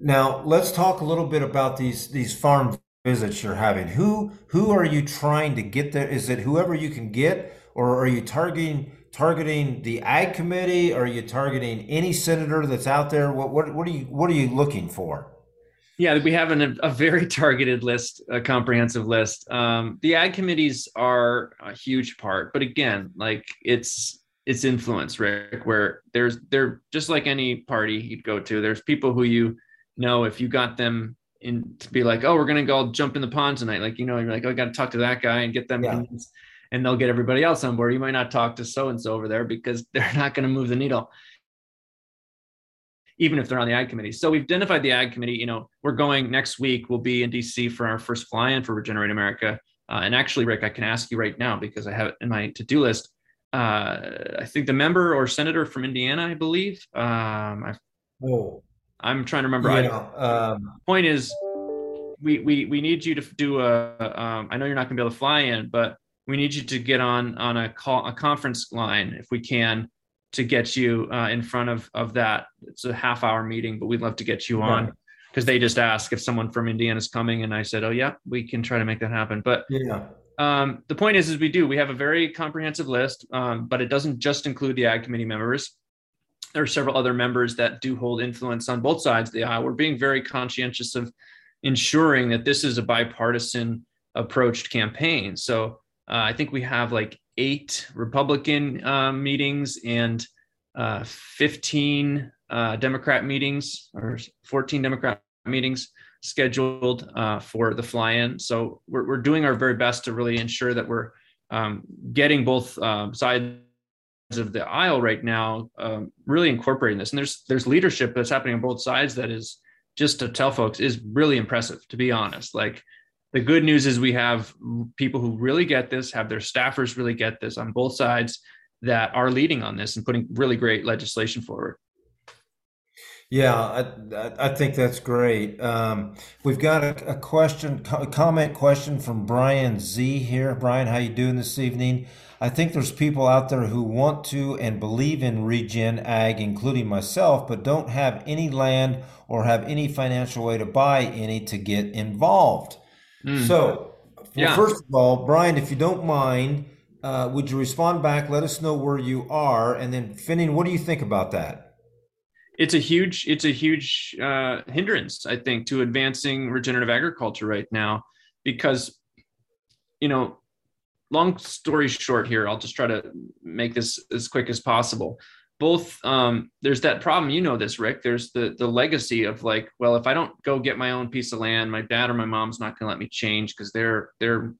now let's talk a little bit about these these farm visits you're having. Who who are you trying to get there? Is it whoever you can get, or are you targeting targeting the ag committee? Are you targeting any senator that's out there? What what what are you what are you looking for? Yeah, we have an, a very targeted list, a comprehensive list. Um, the ag committees are a huge part, but again, like it's it's influence, Rick. Where there's they're just like any party you'd go to. There's people who you know if you got them in to be like, oh, we're gonna go jump in the pond tonight. Like you know, you're like, oh, I got to talk to that guy and get them, yeah. and they'll get everybody else on board. You might not talk to so and so over there because they're not going to move the needle even if they're on the ag committee. So we've identified the ag committee. You know, we're going next week. We'll be in DC for our first fly-in for Regenerate America. Uh, and actually, Rick, I can ask you right now because I have it in my to-do list. Uh, I think the member or senator from Indiana, I believe. Um, i oh, I'm trying to remember. Yeah, I, um, point is, we we we need you to do a. Um, I know you're not going to be able to fly in, but we need you to get on on a call a conference line if we can to get you uh, in front of of that. It's a half hour meeting, but we'd love to get you on because they just ask if someone from Indiana is coming, and I said, "Oh yeah, we can try to make that happen." But yeah. Um, the point is, is we do. We have a very comprehensive list, um, but it doesn't just include the ag committee members. There are several other members that do hold influence on both sides of the aisle. We're being very conscientious of ensuring that this is a bipartisan approached campaign. So Uh, I think we have like eight Republican uh, meetings and uh, 15 uh, Democrat meetings or 14 Democrat meetings scheduled uh, for the fly-in. So we're, we're doing our very best to really ensure that we're um, getting both um, sides of the aisle right now um, really incorporating this. And there's there's leadership that's happening on both sides that is just to tell folks is really impressive. To be honest, like the good news is we have people who really get this, have their staffers really get this on both sides that are leading on this and putting really great legislation forward. Yeah, I, I think that's great. Um, we've got a, a question, a comment question from Brian Z here. Brian, how you doing this evening? I think there's people out there who want to and believe in regen ag, including myself, but don't have any land or have any financial way to buy any to get involved. Mm. So, well, yeah. first of all, Brian, if you don't mind, uh, would you respond back? Let us know where you are, and then Finian, what do you think about that? it's a huge it's a huge uh, hindrance i think to advancing regenerative agriculture right now because you know long story short here i'll just try to make this as quick as possible both um, there's that problem you know this rick there's the the legacy of like well if i don't go get my own piece of land my dad or my mom's not going to let me change because they're they're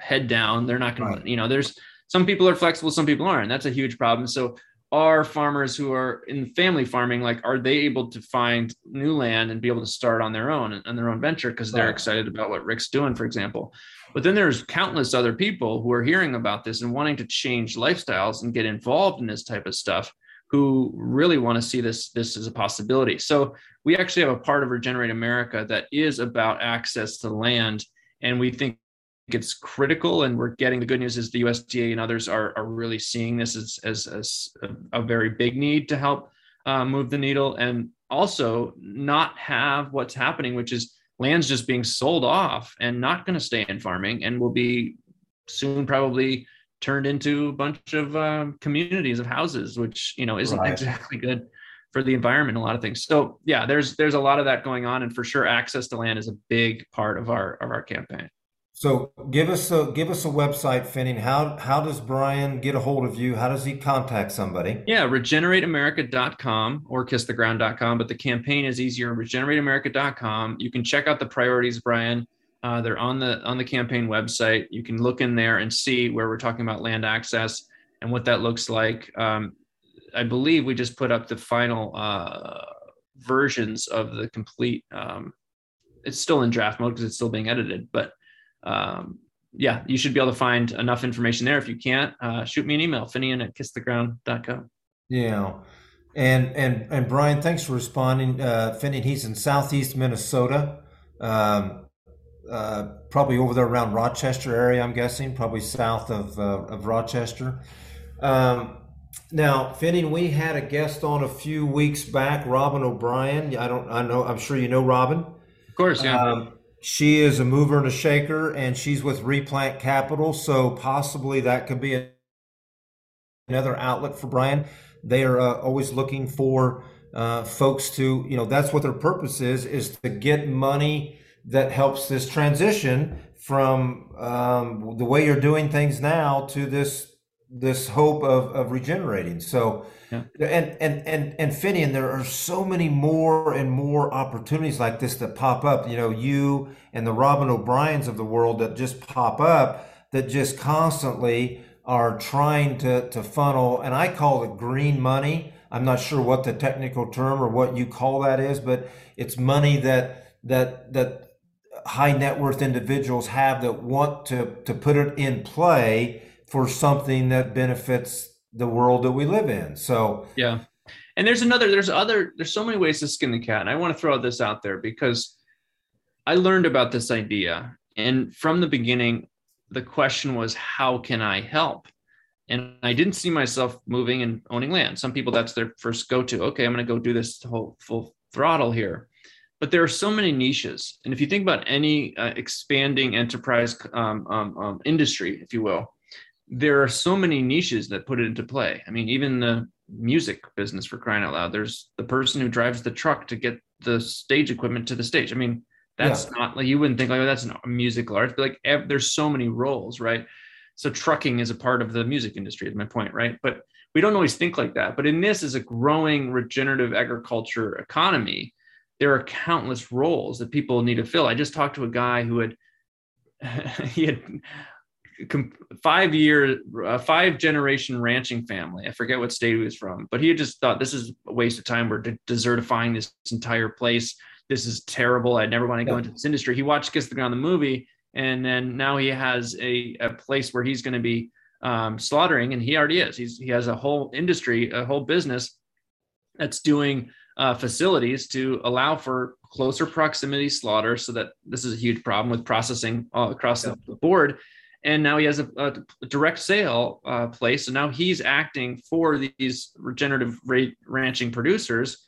head down they're not going right. to you know there's some people are flexible some people aren't that's a huge problem. So are farmers who are in family farming like are they able to find new land and be able to start on their own and their own venture because they're excited about what rick's doing for example. But then there's countless other people who are hearing about this and wanting to change lifestyles and get involved in this type of stuff who really want to see this this as a possibility. So we actually have a part of regenerate america that is about access to land and we think it's critical and we're getting the good news is the usda and others are, are really seeing this as, as, as a, a very big need to help uh, move the needle and also not have what's happening which is land's just being sold off and not going to stay in farming and will be soon probably turned into a bunch of um, communities of houses which you know isn't right. exactly good for the environment a lot of things so yeah there's there's a lot of that going on and for sure access to land is a big part of our of our campaign so give us a give us a website, Finian. How how does Brian get a hold of you? How does he contact somebody? Yeah, regenerateamerica.com or kisstheground.com, but the campaign is easier. Regenerateamerica.com. You can check out the priorities, Brian. Uh, they're on the on the campaign website. You can look in there and see where we're talking about land access and what that looks like. Um, I believe we just put up the final uh, versions of the complete. Um, it's still in draft mode because it's still being edited, but um, yeah, you should be able to find enough information there. If you can't, uh, shoot me an email, Finian at kisstheground.com. Yeah. And, and, and Brian, thanks for responding. Uh, Finian, he's in Southeast Minnesota. Um, uh, probably over there around Rochester area, I'm guessing, probably south of, uh, of Rochester. Um, now, Finian, we had a guest on a few weeks back, Robyn O'Brien. I don't, I know, I'm sure you know Robyn. Of course, yeah. Um, she is a mover and a shaker, and she's with Replant Capital. So possibly that could be another outlet for Brian. They are uh, always looking for uh, folks to, you know, that's what their purpose is, is to get money that helps this transition from um, the way you're doing things now to this this hope of, of regenerating. So, yeah. and, and, and, and Finian, there are so many more and more opportunities like this that pop up, you know, you and the Robyn O'Briens of the world that just pop up that just constantly are trying to, to funnel, and I call it green money. I'm not sure what the technical term or what you call that is, but it's money that, that, that high net worth individuals have that want to, to put it in play for something that benefits the world that we live in. So yeah. And there's another, there's other, there's so many ways to skin the cat. And I want to throw this out there because I learned about this idea. And from the beginning, the question was, how can I help? And I didn't see myself moving and owning land. Some people, that's their first go to. Okay, I'm going to go do this whole full throttle here. But there are so many niches. And if you think about any uh, expanding enterprise um, um, um, industry, if you will, there are so many niches that put it into play. I mean, even the music business for crying out loud, there's the person who drives the truck to get the stage equipment to the stage. I mean, that's yeah. not like you wouldn't think like oh, that's a musical art, but like ev- there's so many roles, right? So trucking is a part of the music industry, is my point, right? But we don't always think like that. But in this is a growing regenerative agriculture economy, there are countless roles that people need to fill. I just talked to a guy who had he had five year uh, five generation ranching family. I forget what state he was from but he had just thought this is a waste of time. We're de- desertifying this entire place. This is terrible. I'd never want to go into this industry. He watched kiss the ground the movie and then now he has a, a place where he's going to be um, slaughtering and he already is. He's, he has a whole industry a whole business that's doing uh, facilities to allow for closer proximity slaughter so that this is a huge problem with processing all across yeah. the board. And now he has a, a direct sale uh, place. And now he's acting for these regenerative ranching producers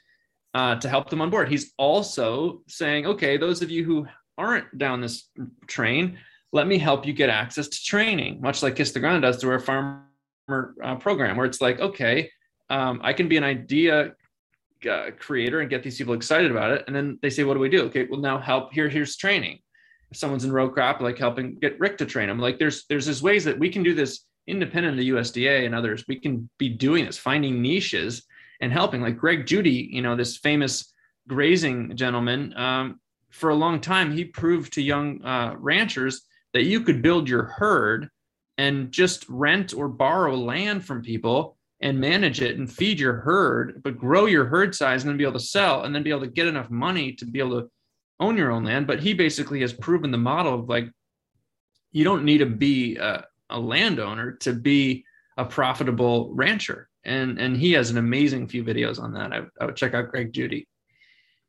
uh, to help them on board. He's also saying okay those of you who aren't down this train let me help you get access to training much like kiss the ground does through our farmer uh, program where it's like okay um, i can be an idea uh, creator and get these people excited about it and then they say what do we do okay well now help here here's training if someone's in row crop, like helping get Rick to train them. Like there's there's this ways that we can do this independent of the USDA and others. We can be doing this, finding niches and helping. Like Greg Judy, you know, this famous grazing gentleman. Um, for a long time, he proved to young uh, ranchers that you could build your herd and just rent or borrow land from people and manage it and feed your herd, but grow your herd size and then be able to sell and then be able to get enough money to be able to own your own land, but he basically has proven the model of like you don't need to be a, a landowner to be a profitable rancher. And and he has an amazing few videos on that. I, I would check out Greg Judy.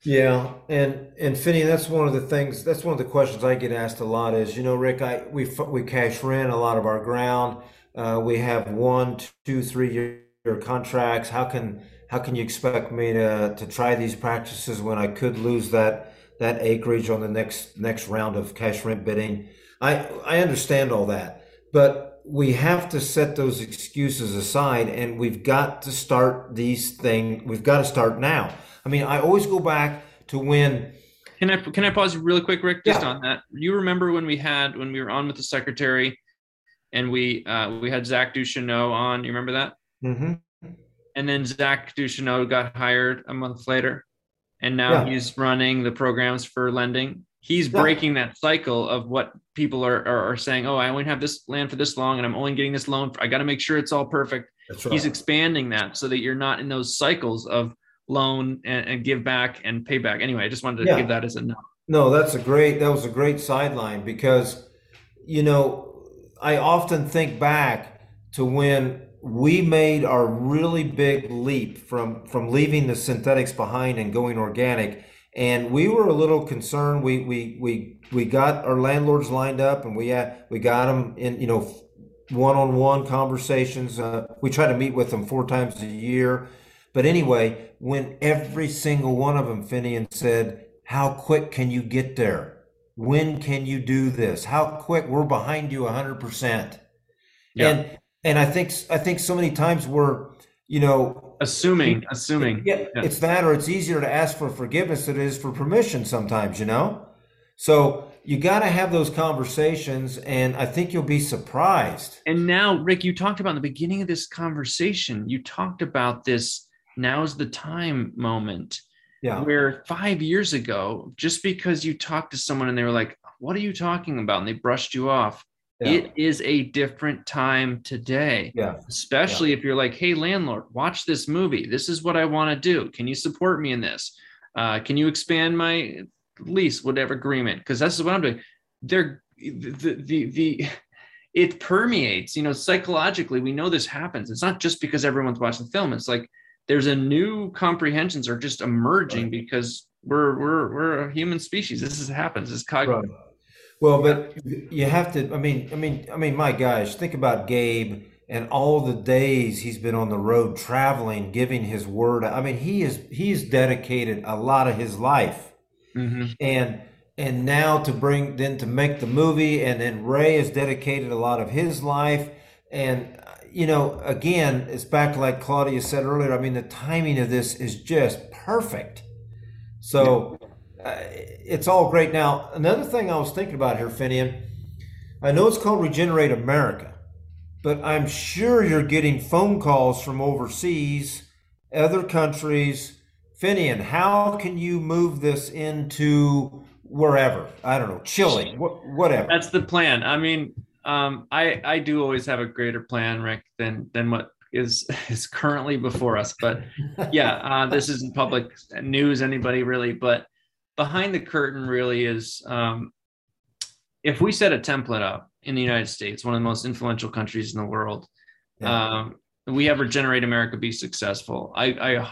Yeah, and and Finney, that's one of the things. That's one of the questions I get asked a lot. Is you know, Rick, I we we cash rent a lot of our ground. Uh, we have one, two, three year contracts. How can how can you expect me to to try these practices when I could lose that that acreage on the next next round of cash rent bidding. I I understand all that, but we have to set those excuses aside, and we've got to start these things. We've got to start now. I mean, I always go back to when. Can I can I pause really quick, Rick? Just yeah. on that, you remember when we had when we were on with the secretary, and we uh, we had Zach Ducheneaux on. You remember that? Mm-hmm. And then Zach Ducheneaux got hired a month later and now yeah. he's running the programs for lending he's yeah. breaking that cycle of what people are, are, are saying oh i only have this land for this long and i'm only getting this loan for, i got to make sure it's all perfect right. he's expanding that so that you're not in those cycles of loan and, and give back and pay back anyway i just wanted to yeah. give that as a note no that's a great that was a great sideline because you know i often think back to when we made our really big leap from from leaving the synthetics behind and going organic. And we were a little concerned. We we we we got our landlords lined up and we had we got them in you know one-on-one conversations. Uh, we try to meet with them four times a year. But anyway when every single one of them Finian said how quick can you get there? When can you do this? How quick? We're behind you 100% yeah. and and I think I think so many times we're you know assuming assuming. yeah, yeah, it's that or it's easier to ask for forgiveness than it is for permission sometimes you know? So you got to have those conversations and i think you'll be surprised. And now rick you talked about in the beginning of this conversation you talked about this now's the time moment. Yeah. where five years ago just because you talked to someone and they were like what are you talking about? and they brushed you off yeah. It is a different time today. Yeah. Especially yeah. if you're like, hey, landlord, watch this movie. This is what I want to do. Can you support me in this? Uh, can you expand my lease, whatever agreement? Because that's what I'm doing. They're the, the, the, it permeates, you know, psychologically, we know this happens. It's not just because everyone's watching the film. It's like there's a new comprehensions are just emerging right. because we're, we're, we're a human species. This is happens. It's cognitive. Right well, but you have to. I mean, I mean, I mean, my gosh, think about Gabe and all the days he's been on the road traveling, giving his word. I mean, he is he's dedicated a lot of his life, mm-hmm. and and now to bring then to make the movie, and then Ray has dedicated a lot of his life, and you know, again, it's back like Claudia said earlier. I mean, the timing of this is just perfect. So. Uh, it's all great. Now, another thing I was thinking about here, Finian, I know it's called Regenerate America, but I'm sure you're getting phone calls from overseas, other countries. Finian, how can you move this into wherever? I don't know, Chile, whatever. That's the plan. I mean, um, I I do always have a greater plan, Rick, than than what is is currently before us. But yeah, uh, this isn't public news, anybody really. But behind the curtain really is um, if we set a template up in the United States, one of the most influential countries in the world, yeah. um, we have Regenerate America be successful. I, I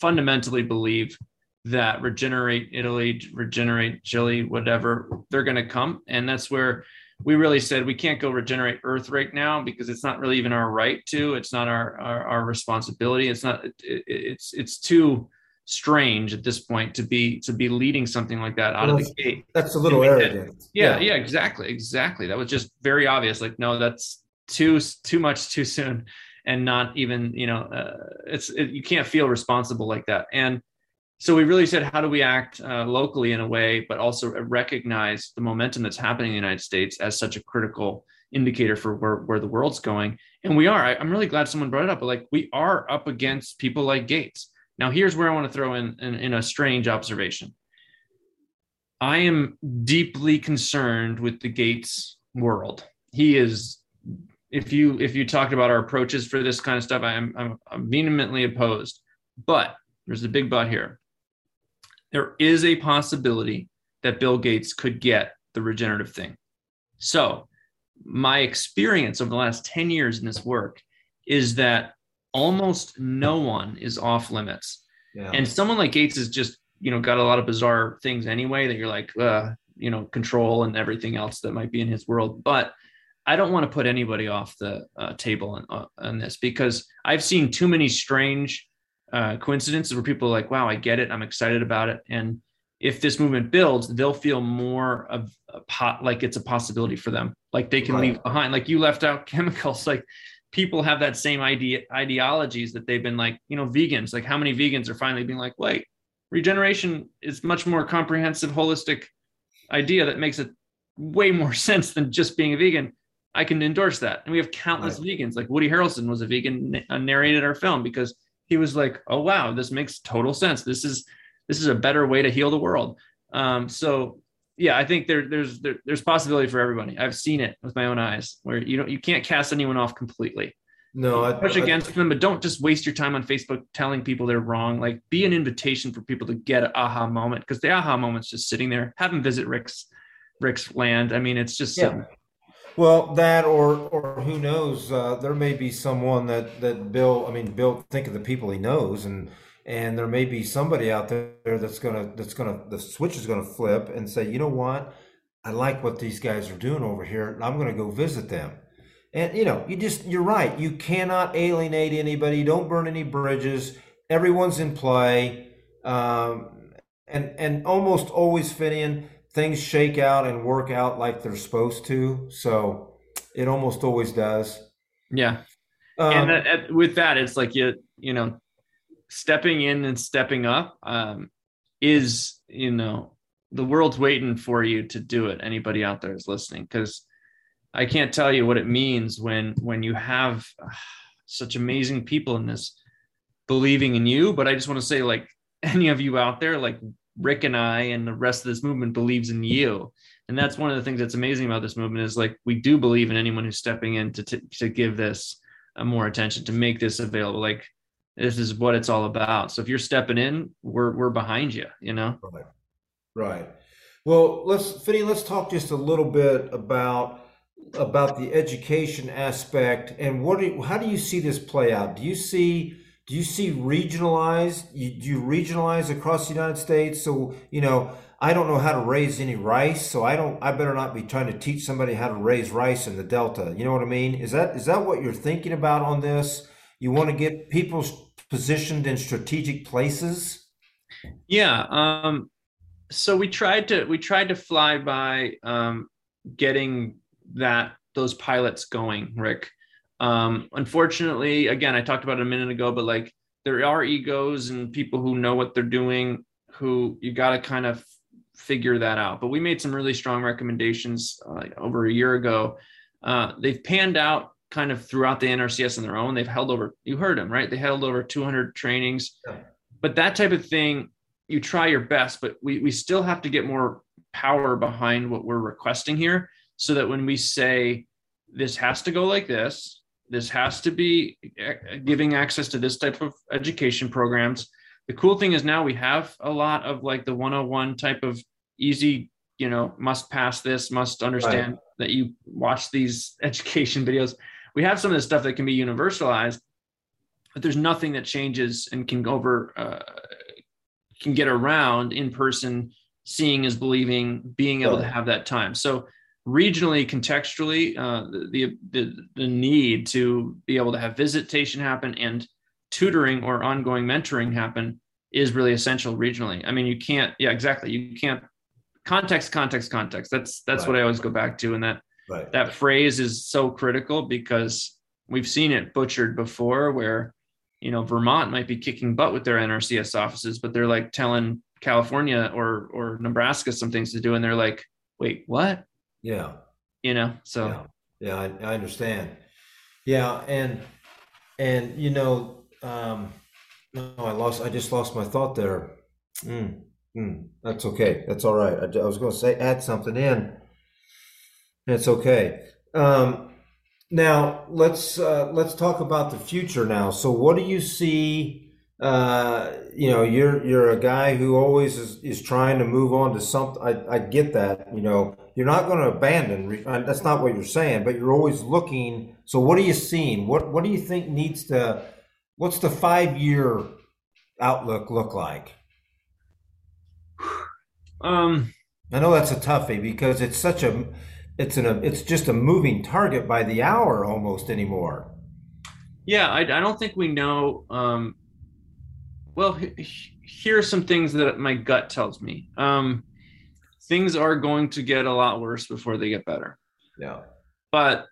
fundamentally believe that Regenerate Italy, Regenerate Chile, whatever, they're going to come. And that's where we really said we can't go regenerate Earth right now because it's not really even our right to. It's not our our, our responsibility. It's not. It, it's it's too strange at this point to be to be leading something like that out well, of the gate. That's a little arrogant. Yeah, yeah, yeah, exactly, exactly. That was just very obvious. Like, no, that's too too much too soon, and not even you know, uh, it's it, you can't feel responsible like that. And so we really said, how do we act uh, locally in a way, but also recognize the momentum that's happening in the United States as such a critical indicator for where, where the world's going. And we are. I, I'm really glad someone brought it up. But like, we are up against people like Gates now, here's where I want to throw in, in, in a strange observation. I am deeply concerned with the Gates world. He is, if you if you talked about our approaches for this kind of stuff, I am I'm, I'm vehemently opposed. But there's a big but here. There is a possibility that Bill Gates could get the regenerative thing. So, my experience over the last 10 years in this work is that almost no one is off limits. Yeah. And someone like Gates is just, you know, got a lot of bizarre things anyway that you're like, uh, you know, control and everything else that might be in his world. But I don't want to put anybody off the uh, table on, uh, on this because I've seen too many strange uh, coincidences where people are like, wow, I get it. I'm excited about it. And if this movement builds, they'll feel more of a pot, like it's a possibility for them. Like they can right. leave behind, like you left out chemicals. Like people have that same idea ideologies that they've been like, you know, vegans, like how many vegans are finally being like, wait, regeneration is much more comprehensive, holistic idea that makes it way more sense than just being a vegan. I can endorse that. And we have countless right. vegans. Like Woody Harrelson was a vegan, uh, narrated our film because he was like, "Oh wow, this makes total sense. This is this is a better way to heal the world." Um, so yeah, I think there, there's there, there's possibility for everybody. I've seen it with my own eyes where you don't you can't cast anyone off completely. No, I push against I, them, but don't just waste your time on Facebook telling people they're wrong. Like, be an invitation for people to get an aha moment because the aha moment's just sitting there. Have them visit Rick's Rick's land. I mean, it's just yeah. Well, that or or who knows? Uh, there may be someone that that Bill. I mean, Bill. Think of the people he knows, and and there may be somebody out there that's gonna that's gonna the switch is gonna flip and say, you know what, I like what these guys are doing over here, and I'm gonna go visit them. And you know, you just you're right. You cannot alienate anybody. Don't burn any bridges. Everyone's in play, um, and and almost always fit in. Things shake out and work out like they're supposed to. So it almost always does. Yeah. Um, and that, with that, it's like you you know stepping in and stepping up um, is you know the world's waiting for you to do it. Anybody out there is listening because i can't tell you what it means when when you have uh, such amazing people in this believing in you. But i just want to say like any of you out there like rick and i and the rest of this movement believes in you. And that's one of the things that's amazing about this movement is like we do believe in anyone who's stepping in to, to, to give this uh, more attention to make this available. Like this is what it's all about. So if you're stepping in, we're we're behind you, you know. Right. Right. Well, let's Finney, let's talk just a little bit about about the education aspect and what do you, how do you see this play out? Do you see do you see regionalized? You, do you regionalize across the United States? So you know, I don't know how to raise any rice, so I don't. I better not be trying to teach somebody how to raise rice in the Delta. You know what I mean? Is that is that what you're thinking about on this? You want to get people positioned in strategic places? Yeah. Um, so we tried to we tried to fly by um, getting that those pilots going, Rick. Um, unfortunately, again, I talked about it a minute ago, but like there are egos and people who know what they're doing who you got to kind of figure that out. But we made some really strong recommendations uh, over a year ago. Uh, they've panned out kind of throughout the NRCS on their own. They've held over, you heard them, right? They held over 200 trainings. Yeah. But that type of thing, you try your best, but we, we still have to get more power behind what we're requesting here so that when we say this has to go like this, this has to be eh, giving access to this type of education programs. The cool thing is now we have a lot of like the 101 type of easy, you know, must pass this, must understand right. that you watch these education videos. We have some of the stuff that can be universalized, but there's nothing that changes and can over uh, can get around in person seeing is believing being able to have that time. So regionally contextually uh, the, the the need to be able to have visitation happen and tutoring or ongoing mentoring happen is really essential regionally. I mean you can't yeah exactly. You can't context context context. That's that's right. what i always go back to and that right. that phrase is so critical because we've seen it butchered before where you know, Vermont might be kicking butt with their NRCS offices, but they're like telling California or or Nebraska some things to do, and they're like, wait, what? Yeah. You know, so yeah, yeah I, I understand. Yeah, and and you know, um, no, I lost. I just lost my thought there. Mm, mm, that's okay. That's all right. I, I was going to say add something in. It's okay. Um, now let's uh, let's talk about the future now. So, what do you see? Uh, you know, you're you're a guy who always is, is trying to move on to something. I, I get that. You know, you're not going to abandon. Uh, that's not what you're saying, but you're always looking. So, what are you seeing? What what do you think needs to? What's the five year outlook look like? Um, I know that's a toughie because it's such a it's an it's just a moving target by the hour almost anymore. Yeah, I, I don't think we know. Um, well, here are some things that my gut tells me. Um, things are going to get a lot worse before they get better. Yeah. But,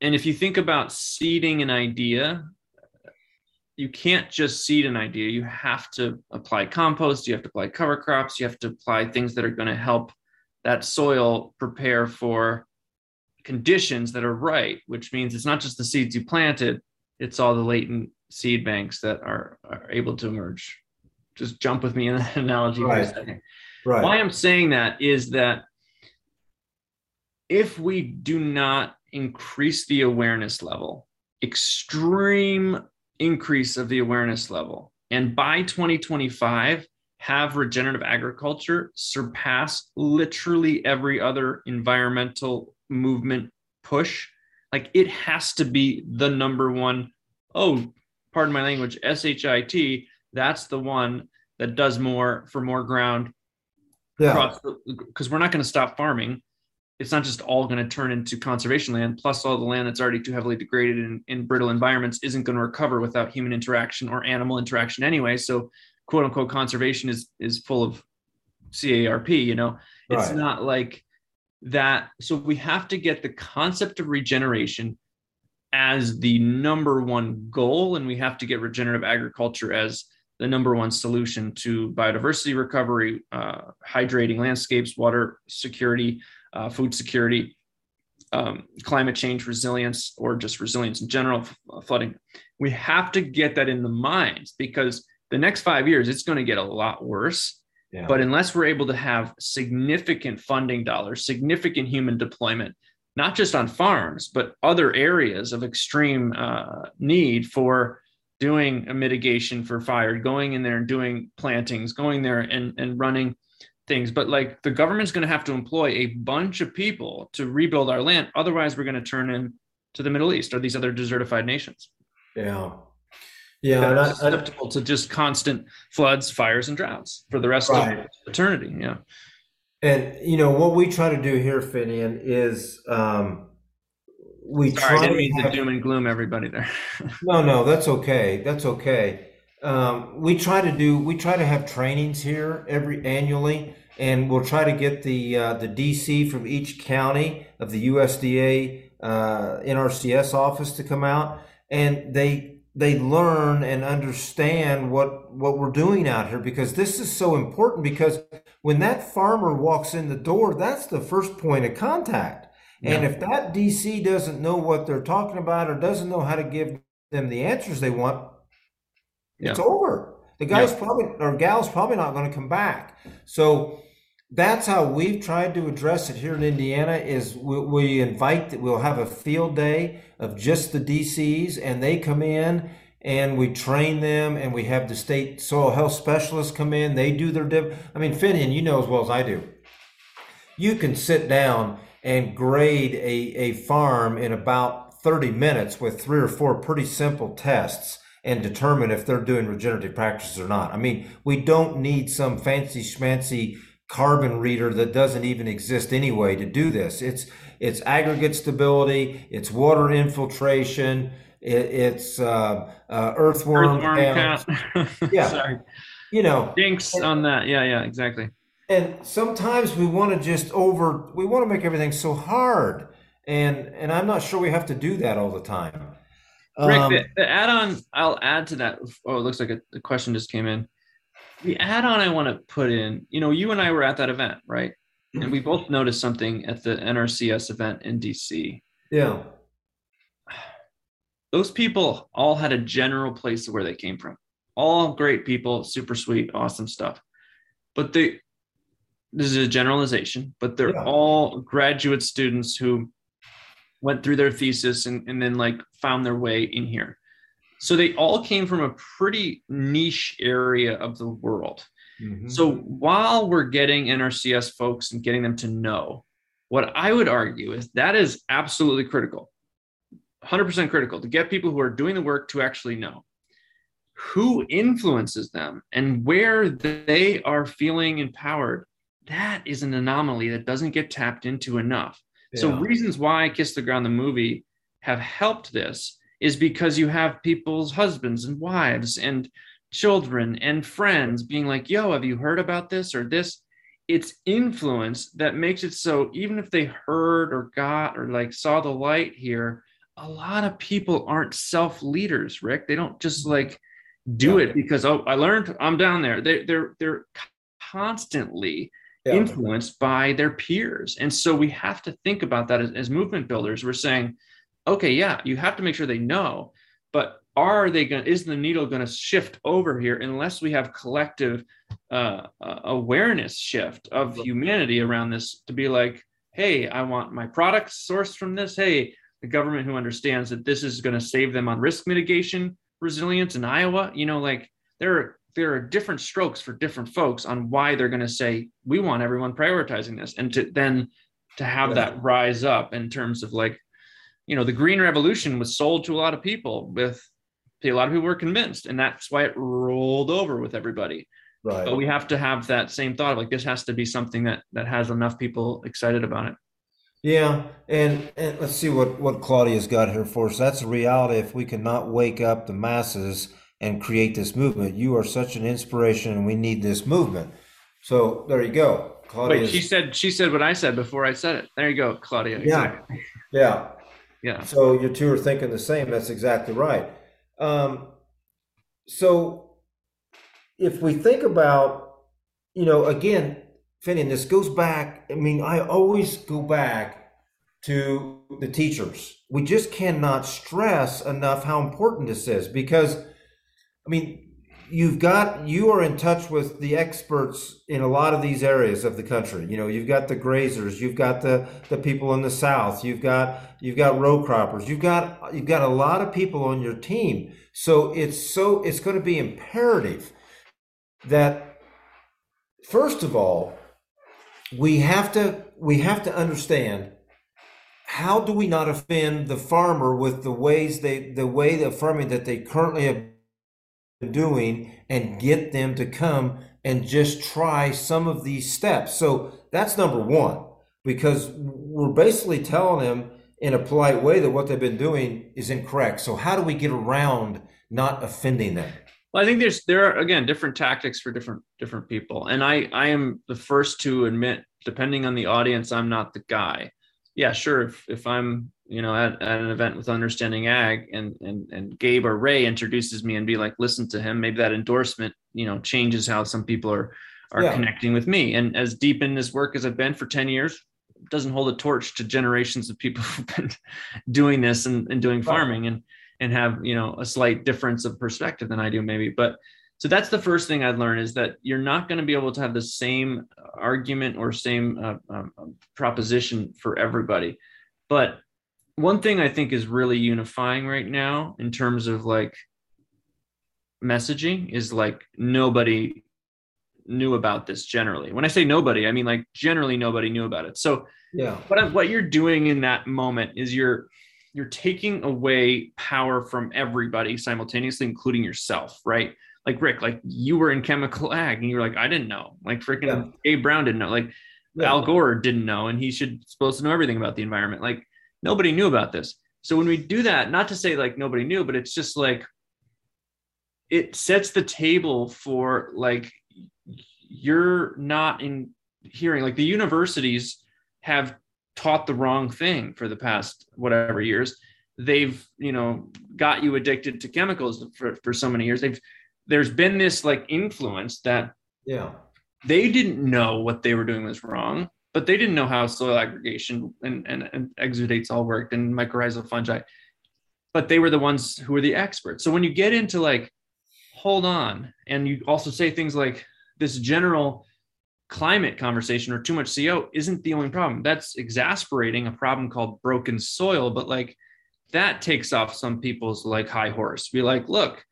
and if you think about seeding an idea, you can't just seed an idea. You have to apply compost. You have to apply cover crops. You have to apply things that are going to help that soil prepare for conditions that are right, which means it's not just the seeds you planted, it's all the latent seed banks that are, are able to emerge. Just jump with me in that analogy right. for a second. Right. Why I'm saying that is that if we do not increase the awareness level, extreme increase of the awareness level, and by 2025, have regenerative agriculture surpass literally every other environmental movement push. Like it has to be the number one. Oh, pardon my language, SHIT. That's the one that does more for more ground. Yeah. Because we're not going to stop farming. It's not just all going to turn into conservation land. Plus, all the land that's already too heavily degraded in, in brittle environments isn't going to recover without human interaction or animal interaction anyway. So quote unquote conservation is is full of CARP, you know. It's not like that. So we have to get the concept of regeneration as the number one goal, and we have to get regenerative agriculture as the number one solution to biodiversity recovery, uh, hydrating landscapes, water security, uh, food security, um, climate change resilience, or just resilience in general, flooding. We have to get that in the minds because the next five years, it's going to get a lot worse. Yeah. But unless we're able to have significant funding dollars, significant human deployment, not just on farms, but other areas of extreme uh, need for doing a mitigation for fire, going in there and doing plantings, going there and, and running things. But like the government's going to have to employ a bunch of people to rebuild our land. Otherwise, we're going to turn into the Middle East or these other desertified nations. Yeah. Yeah, and susceptible to just constant floods, fires, and droughts for the rest right. of eternity. Yeah. And you know what we try to do here, Finian, is um, we Sorry, try. I didn't mean to, have, doom and gloom everybody there. no, no, that's okay. That's okay. Um, we try to do. We try to have trainings here every annually, and we'll try to get the uh, the DC from each county of the USDA uh, NRCS office to come out, and they they learn and understand what what we're doing out here because this is so important because when that farmer walks in the door that's the first point of contact And if that DC doesn't know what they're talking about or doesn't know how to give them the answers they want, yeah. it's over. The guy's yeah. probably or gal's probably not going to come back. So that's how we've tried to address it here in Indiana. Is we, we invite that we'll have a field day of just the DCs, and they come in and we train them, and we have the state soil health specialists come in. They do their dip. I mean, Finian, you know as well as I do. You can sit down and grade a, a farm in about 30 minutes with three or four pretty simple tests and determine if they're doing regenerative practices or not. I mean, we don't need some fancy schmancy carbon reader that doesn't even exist anyway to do this. It's it's aggregate stability, it's water infiltration, it, it's uh, uh, earthworm, earthworm count. yeah, Sorry. you know, dinks on that. Yeah, yeah, exactly. And sometimes we want to just over, we want to make everything so hard, and and I'm not sure we have to do that all the time. Rick, um, the, the add-on, I'll add to that. Oh, it looks like a, a question just came in the add-on I want to put in, you know, you and I were at that event, right? And we mm-hmm. both noticed something at the NRCS event in DC. Yeah. Those people all had a general place of where they came from. All great people, super sweet, awesome stuff. But they this is a generalization, but they're yeah. all graduate students who went through their thesis and, and then like found their way in here. So they all came from a pretty niche area of the world. Mm-hmm. So while we're getting NRCS folks and getting them to know, what I would argue is that is absolutely critical, 100% critical to get people who are doing the work to actually know who influences them and where they are feeling empowered. That is an anomaly that doesn't get tapped into enough. Yeah. So, reasons why Kiss the Ground, the movie, have helped this is because you have people's husbands and wives and children and friends being like, yo, have you heard about this or this? It's influence that makes it so even if they heard or got or like saw the light here, a lot of people aren't self leaders, Rick. They don't just like do yeah. it because oh, I learned I'm down there. They, they're they're constantly yeah. influenced by their peers, and so we have to think about that as, as movement builders. We're saying, okay, yeah, you have to make sure they know, but are they going is the needle going to shift over here unless we have collective uh, uh, awareness shift of humanity around this to be like, hey, I want my products sourced from this. Hey, the government who understands that this is going to save them on risk mitigation resilience in Iowa, you know, like there are there are different strokes for different folks on why they're going to say we want everyone prioritizing this and to then to have yeah. that rise up in terms of like you know the green revolution was sold to a lot of people with a lot of people were convinced and that's why it rolled over with everybody. Right. But we have to have that same thought like this has to be something that that has enough people excited about it. Yeah and, and let's see what what claudia's got here for us. That's a reality. If we cannot wake up the masses and create this movement you are such an inspiration and we need this movement. So there you go. Claudia's... Wait, she said she said what I said before I said it. There you go, Claudia. Yeah, yeah. Yeah. So you two are thinking the same. That's exactly right. Um, so if we think about, you know, again, Finian, this goes back. I mean, I always go back to the teachers. We just cannot stress enough how important this is because, I mean, you've got you are in touch with the experts in a lot of these areas of the country. You know you've got the grazers you've got the the people in the south you've got you've got row croppers you've got you've got a lot of people on your team. So it's so it's going to be imperative that first of all we have to we have to understand how do we not offend the farmer with the ways they the way of farming that they currently have doing and get them to come and just try some of these steps. So that's number one, because we're basically telling them in a polite way that what they've been doing is incorrect. So how do we get around not offending them? Well, I think there's there are again different tactics for different different people, and I I am the first to admit, depending on the audience, I'm not the guy. Yeah, sure. If if I'm you know, at, at an event with Understanding Ag, and and and Gabe or Ray introduces me and be like, listen to him. Maybe that endorsement, you know, changes how some people are are yeah. connecting with me. And as deep in this work as I've been for ten years, doesn't hold a torch to generations of people who've been doing this and, and doing farming and and have you know a slight difference of perspective than I do maybe. But so that's the first thing I'd learn is that you're not going to be able to have the same argument or same uh, um, um, proposition for everybody. But one thing I think is really unifying right now in terms of like messaging is like nobody knew about this generally. When I say nobody, I mean like generally nobody knew about it. So yeah, what what you're doing in that moment is you're you're taking away power from everybody simultaneously, including yourself, right? Like Rick, like you were in chemical ag and you were like, I didn't know. Like freaking yeah. Gabe Brown didn't know. Like yeah. Al Gore didn't know, and he should supposed to know everything about the environment. Like nobody knew about this. So when we do that, not to say like nobody knew, but it's just like it sets the table for like you're not in hearing like the universities have taught the wrong thing for the past whatever years. They've you know got you addicted to chemicals for, for so many years. They've there's been this like influence that yeah. they didn't know what they were doing was wrong but they didn't know how soil aggregation and, and, and exudates all worked and mycorrhizal fungi but they were the ones who were the experts so when you get into like hold on and you also say things like this general climate conversation or too much CO isn't the only problem. That's exasperating a problem called broken soil, but like that takes off some people's like high horse. Be like, look,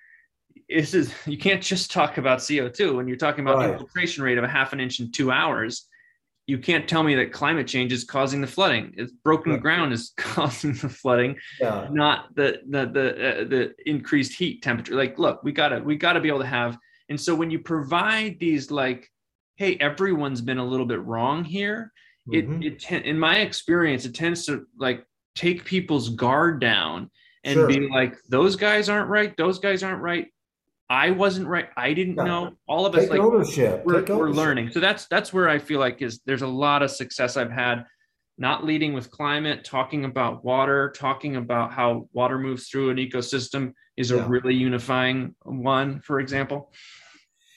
this is you can't just talk about CO2 when you're talking about right. infiltration rate of a half an inch in two hours. You can't tell me that climate change is causing the flooding. It's broken ground is causing the flooding, yeah. not the the the uh, the increased heat temperature. Like, look, we gotta we gotta be able to have and so when you provide these like, hey, everyone's been a little bit wrong here, mm-hmm. it, it in my experience, it tends to like take people's guard down and sure. be like, those guys aren't right, those guys aren't right. I wasn't right. I didn't yeah. know. All of us like ownership. We're, ownership. we're learning. So that's that's where I feel like is there's a lot of success I've had not leading with climate, talking about water, talking about how water moves through an ecosystem is a really unifying one, for example.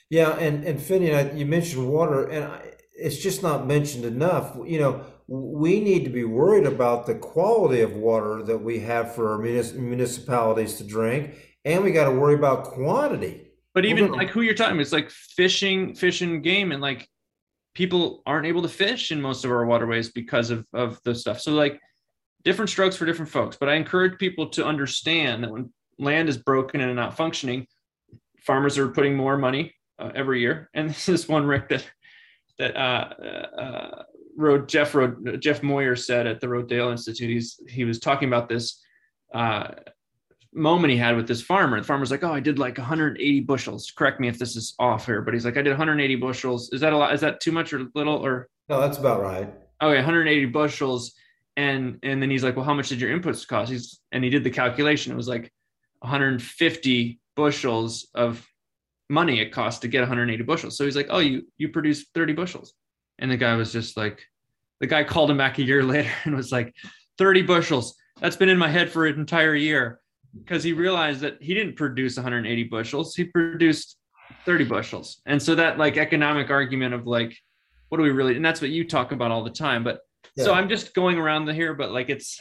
Yeah, and and Finian, you mentioned water, and I, it's just not mentioned enough. You know, we need to be worried about the quality of water that we have for our municipalities to drink, and we got to worry about quantity. But even gonna, like who you're talking, about, it's like fishing, fishing game, and like people aren't able to fish in most of our waterways because of of the stuff. So like different strokes for different folks. But I encourage people to understand that when land is broken and not functioning, farmers are putting more money uh, every year. And this is one Rick that that uh, uh, Rode Jeff Rode Jeff Moyer said at the Rodale Institute. He's he was talking about this uh, moment he had with this farmer. The farmer's like, "Oh, I did like 180 bushels." Correct me if this is off here, but he's like, "I did 180 bushels." Is that a lot? Is that too much or little? Or no, that's about right. Okay, 180 bushels, and and then he's like, "Well, how much did your inputs cost?" He's and he did the calculation. It was like 150 bushels of money it cost to get 180 bushels. So he's like, "Oh, you you produce 30 bushels," and the guy was just like, the guy called him back a year later and was like, "30 bushels. That's been in my head for an entire year." Because he realized that he didn't produce 180 bushels, he produced 30 bushels. And so that like economic argument of like, what do we really, and that's what you talk about all the time. But yeah. so I'm just going around the here, but like it's,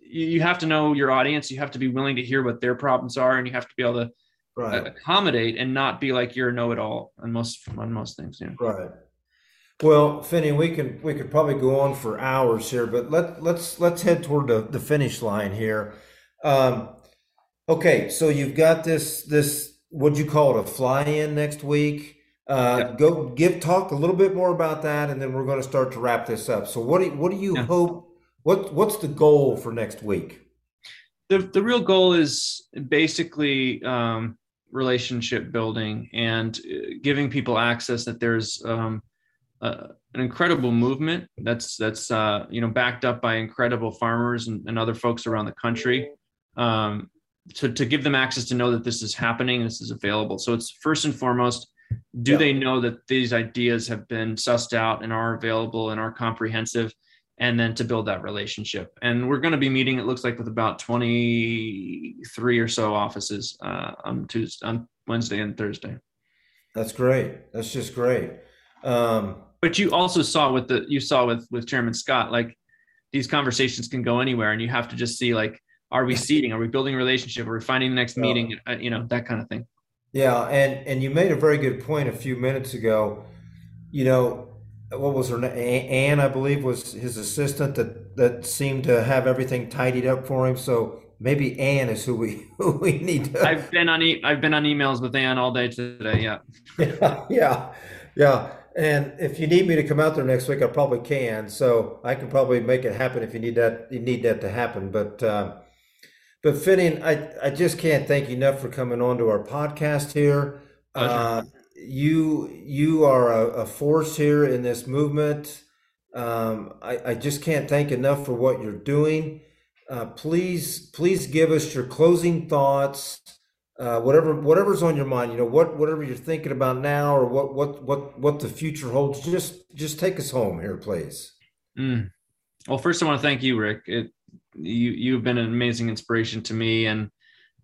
you have to know your audience. You have to be willing to hear what their problems are, and you have to be able to right. accommodate and not be like you're a know-it-all on most on most things. Yeah. Right. Well, Finney, we can we could probably go on for hours here, but let let's let's head toward the, the finish line here. Um, okay, so you've got this this what do you call it a fly-in next week. Uh, yeah. Go give talk a little bit more about that, and then we're going to start to wrap this up. So, what do what do you yeah. hope? What what's the goal for next week? The the real goal is basically um, relationship building and uh, giving people access that there's um, uh, an incredible movement that's that's uh, you know backed up by incredible farmers and, and other folks around the country um, to, to give them access to know that this is happening this is available so it's first and foremost do they know that these ideas have been sussed out and are available and are comprehensive and then to build that relationship. And we're going to be meeting, it looks like, with about 23 or so offices uh, on Tuesday, on Wednesday and Thursday. That's great. That's just great. Um, but you also saw with the you saw with with Chairman Scott, like these conversations can go anywhere, and you have to just see like, are we seeding? Are we building a relationship? Are we finding the next Yeah. meeting? Uh, you know that kind of thing. Yeah, and and you made a very good point a few minutes ago. You know, what was her name? Anne, I believe, was his assistant that that seemed to have everything tidied up for him. So maybe Anne is who we who we need to. I've been on e- I've been on emails with Ann all day today. Yeah. Yeah, yeah, yeah. And if you need me to come out there next week, I probably can. So I can probably make it happen if you need that. You need that to happen. But uh, but Finian, I I just can't thank you enough for coming on to our podcast here. Uh, you you are a, a force here in this movement. Um, I I just can't thank enough for what you're doing. Uh, please please give us your closing thoughts uh, whatever whatever's on your mind, you know, what whatever you're thinking about now, or what what what what the future holds. Just just take us home here, please. Mm. Well, first I want to thank you, Rick. It, you you've been an amazing inspiration to me, and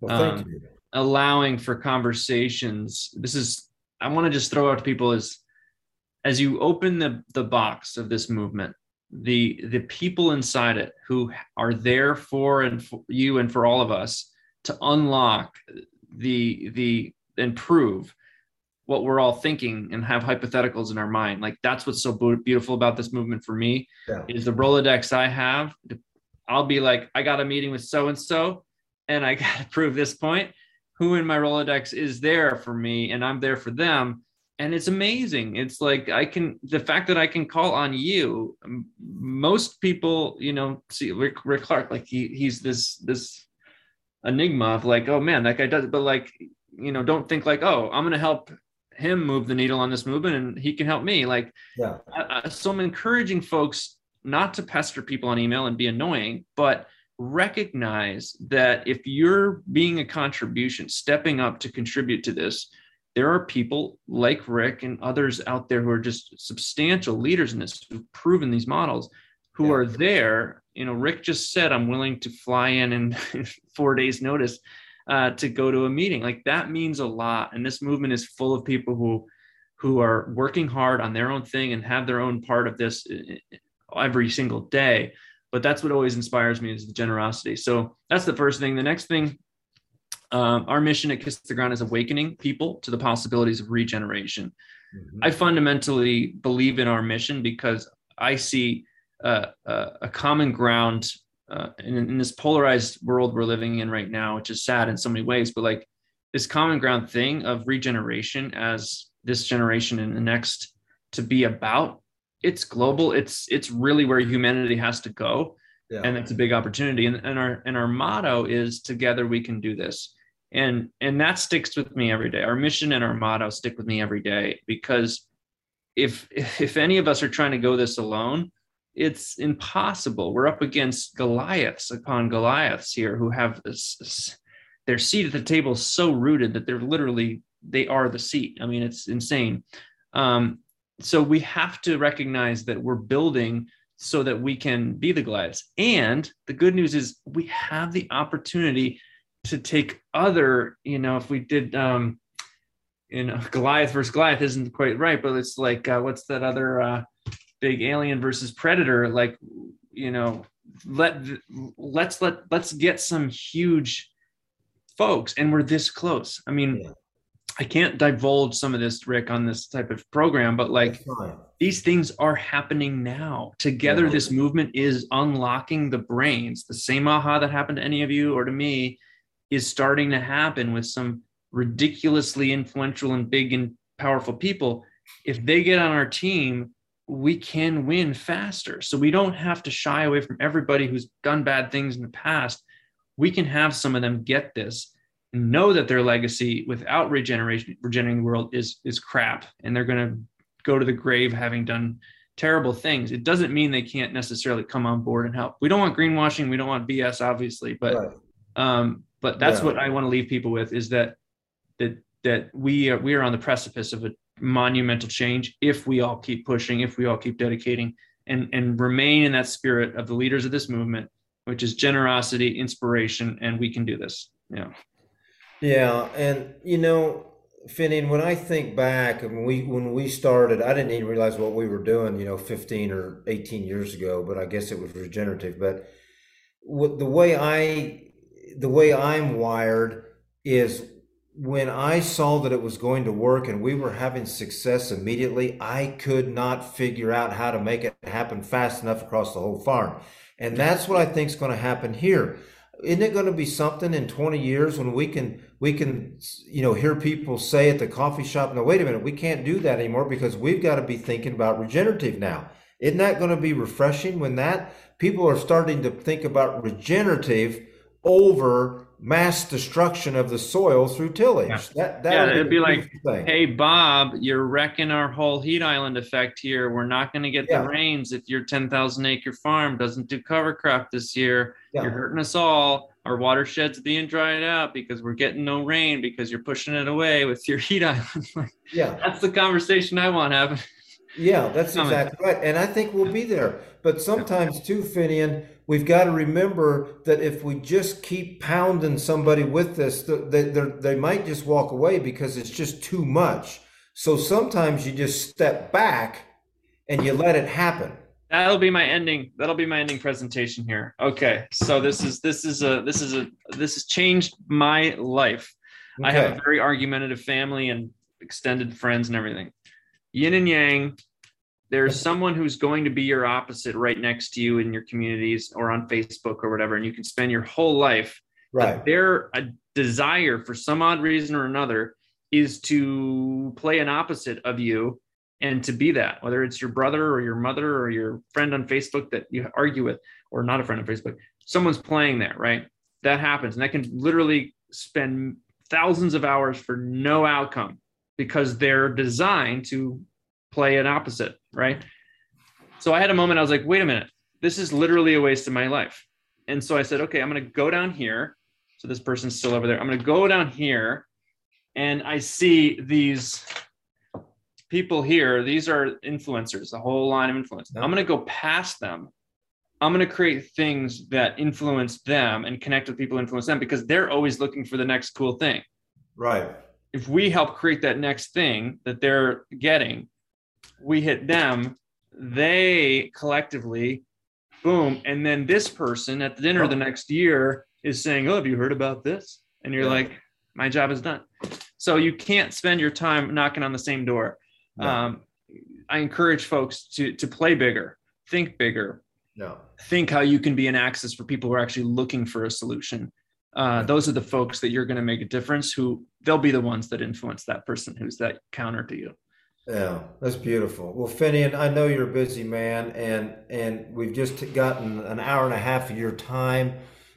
Well, Um, allowing for conversations. This is I want to just throw out to people is as you open the the box of this movement, the the people inside it who are there for and for you and for all of us to unlock the the improve what we're all thinking and have hypotheticals in our mind. Like that's what's so beautiful about this movement for me Yeah. is the Rolodex I have. I'll be like, I got a meeting with so and so, and I got to prove this point. Who in my Rolodex is there for me, and I'm there for them, and it's amazing. It's like I can the fact that I can call on you. Most people, you know, see Rick, Rick Clark, like he he's this this enigma of like, oh man, that guy does but like, you know, don't think like, oh, I'm gonna help him move the needle on this movement, and he can help me. Like Yeah. I- I- so I'm encouraging folks not to pester people on email and be annoying, but recognize that if you're being a contribution, stepping up to contribute to this, there are people like Rick and others out there who are just substantial leaders in this who've proven these models who Yeah. are there. You know, Rick just said, I'm willing to fly in in four days' notice uh, to go to a meeting. Like that means a lot. And this movement is full of people who who are working hard on their own thing and have their own part of this every single day. But that's what always inspires me is the generosity. So that's the first thing. The next thing, um, our mission at Kiss the Ground is awakening people to the possibilities of regeneration. Mhm. I fundamentally believe in our mission because I see uh, uh, a common ground uh, in, in this polarized world we're living in right now, which is sad in so many ways. But like this common ground thing of regeneration as this generation and the next to be about, it's global. It's it's really where humanity has to go. Yeah. and it's a big opportunity. And, and our and our motto is together we can do this. And and that sticks with me every day. Our mission and our motto stick with me every day because if if any of us are trying to go this alone it's impossible. We're up against goliaths upon goliaths here who have this, this- their seat at the table is so rooted that they're literally they are the seat. I mean it's insane. Um, so we have to recognize that we're building so that we can be the Goliaths. And the good news is we have the opportunity to take other, you know, if we did, um, you know, Goliath versus Goliath isn't quite right, but it's like, uh, what's that other uh, big alien versus predator? Like, you know, let let's let let's get some huge folks, and we're this close. I mean, Yeah. I can't divulge some of this, Rick, on this type of program, but like these things are happening now. Together, Yeah. this movement is unlocking the brains. The same aha that happened to any of you or to me is starting to happen with some ridiculously influential and big and powerful people. If they get on our team, we can win faster. So we don't have to shy away from everybody who's done bad things in the past. We can have some of them get this know that their legacy without regeneration regenerating the world is is crap and they're going to go to the grave having done terrible things it doesn't mean they can't necessarily come on board and help we don't want greenwashing we don't want bs obviously but Right. um but that's Yeah. what i want to leave people with is that that that we are we are on the precipice of a monumental change if we all keep pushing if we all keep dedicating and and remain in that spirit of the leaders of this movement which is generosity inspiration and we can do this yeah Yeah, and you know, Finian, when I think back when we when we started, I didn't even realize what we were doing, you know, 15 or 18 years ago, but I guess it was regenerative. But what the way I the way I'm wired is when I saw that it was going to work and we were having success immediately, I could not figure out how to make it happen fast enough across the whole farm. And that's what I think is going to happen here. Isn't it going to be something in 20 years when we can we can you know hear people say at the coffee shop, no, wait a minute, we can't do that anymore because we've got to be thinking about regenerative now. Isn't that going to be refreshing when that people are starting to think about regenerative over mass destruction of the soil through tillage. Yeah. That, that yeah, it'd be, be like, thing. hey, Bob, you're wrecking our whole heat island effect here. We're not going to get yeah. the rains if your 10,000 acre farm doesn't do cover crop this year. Yeah. You're hurting us all. Our watershed's being dried out because we're getting no rain because you're pushing it away with your heat island. yeah, that's the conversation I want to have. Yeah, that's exactly right. And I think we'll be there. But sometimes too, Finian, we've got to remember that if we just keep pounding somebody with this, they, they might just walk away because it's just too much. So sometimes you just step back and you let it happen. That'll be my ending. That'll be my ending presentation here. Okay. So this is this is a this is a this has changed my life. Okay. I have a very argumentative family and extended friends and everything. Yin and yang there's someone who's going to be your opposite right next to you in your communities or on Facebook or whatever, and you can spend your whole life. Right. Their a desire for some odd reason or another is to play an opposite of you and to be that, whether it's your brother or your mother or your friend on Facebook that you argue with, or not a friend on Facebook, someone's playing that, right? That happens. And that can literally spend thousands of hours for no outcome because they're designed to play an opposite, right? So I had a moment, I was like, wait a minute, this is literally a waste of my life. And so I said, okay, I'm going to go down here. So this person's still over there. I'm going to go down here and I see these people here. These are influencers, the whole line of influence. I'm going to go past them. I'm going to create things that influence them and connect with people influence them because they're always looking for the next cool thing. Right. If we help create that next thing that they're getting, we hit them, they collectively, boom. And then this person at the dinner oh. the next year is saying, Oh, have you heard about this? And you're yeah. like, My job is done. So you can't spend your time knocking on the same door. Um, I encourage folks to to play bigger, think bigger. No. Think how you can be an access for people who are actually looking for a solution. Uh, those are the folks that you're going to make a difference. Who they'll be the ones that influence that person who's that counter to you. Yeah, that's beautiful. Well, Finian, I know you're a busy man, and and we've just gotten an hour and a half of your time.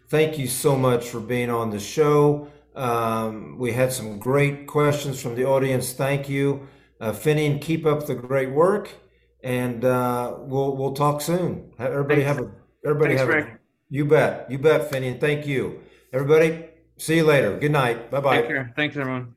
Thank you so much for being on the show. Um, we had some great questions from the audience. Thank you, uh, Finian. Keep up the great work, and uh, we'll we'll talk soon. Everybody Thanks. have a everybody Thanks, have Rick. a you bet you bet Finian. Thank you, everybody. See you later. Good night. Bye bye. Thanks, everyone.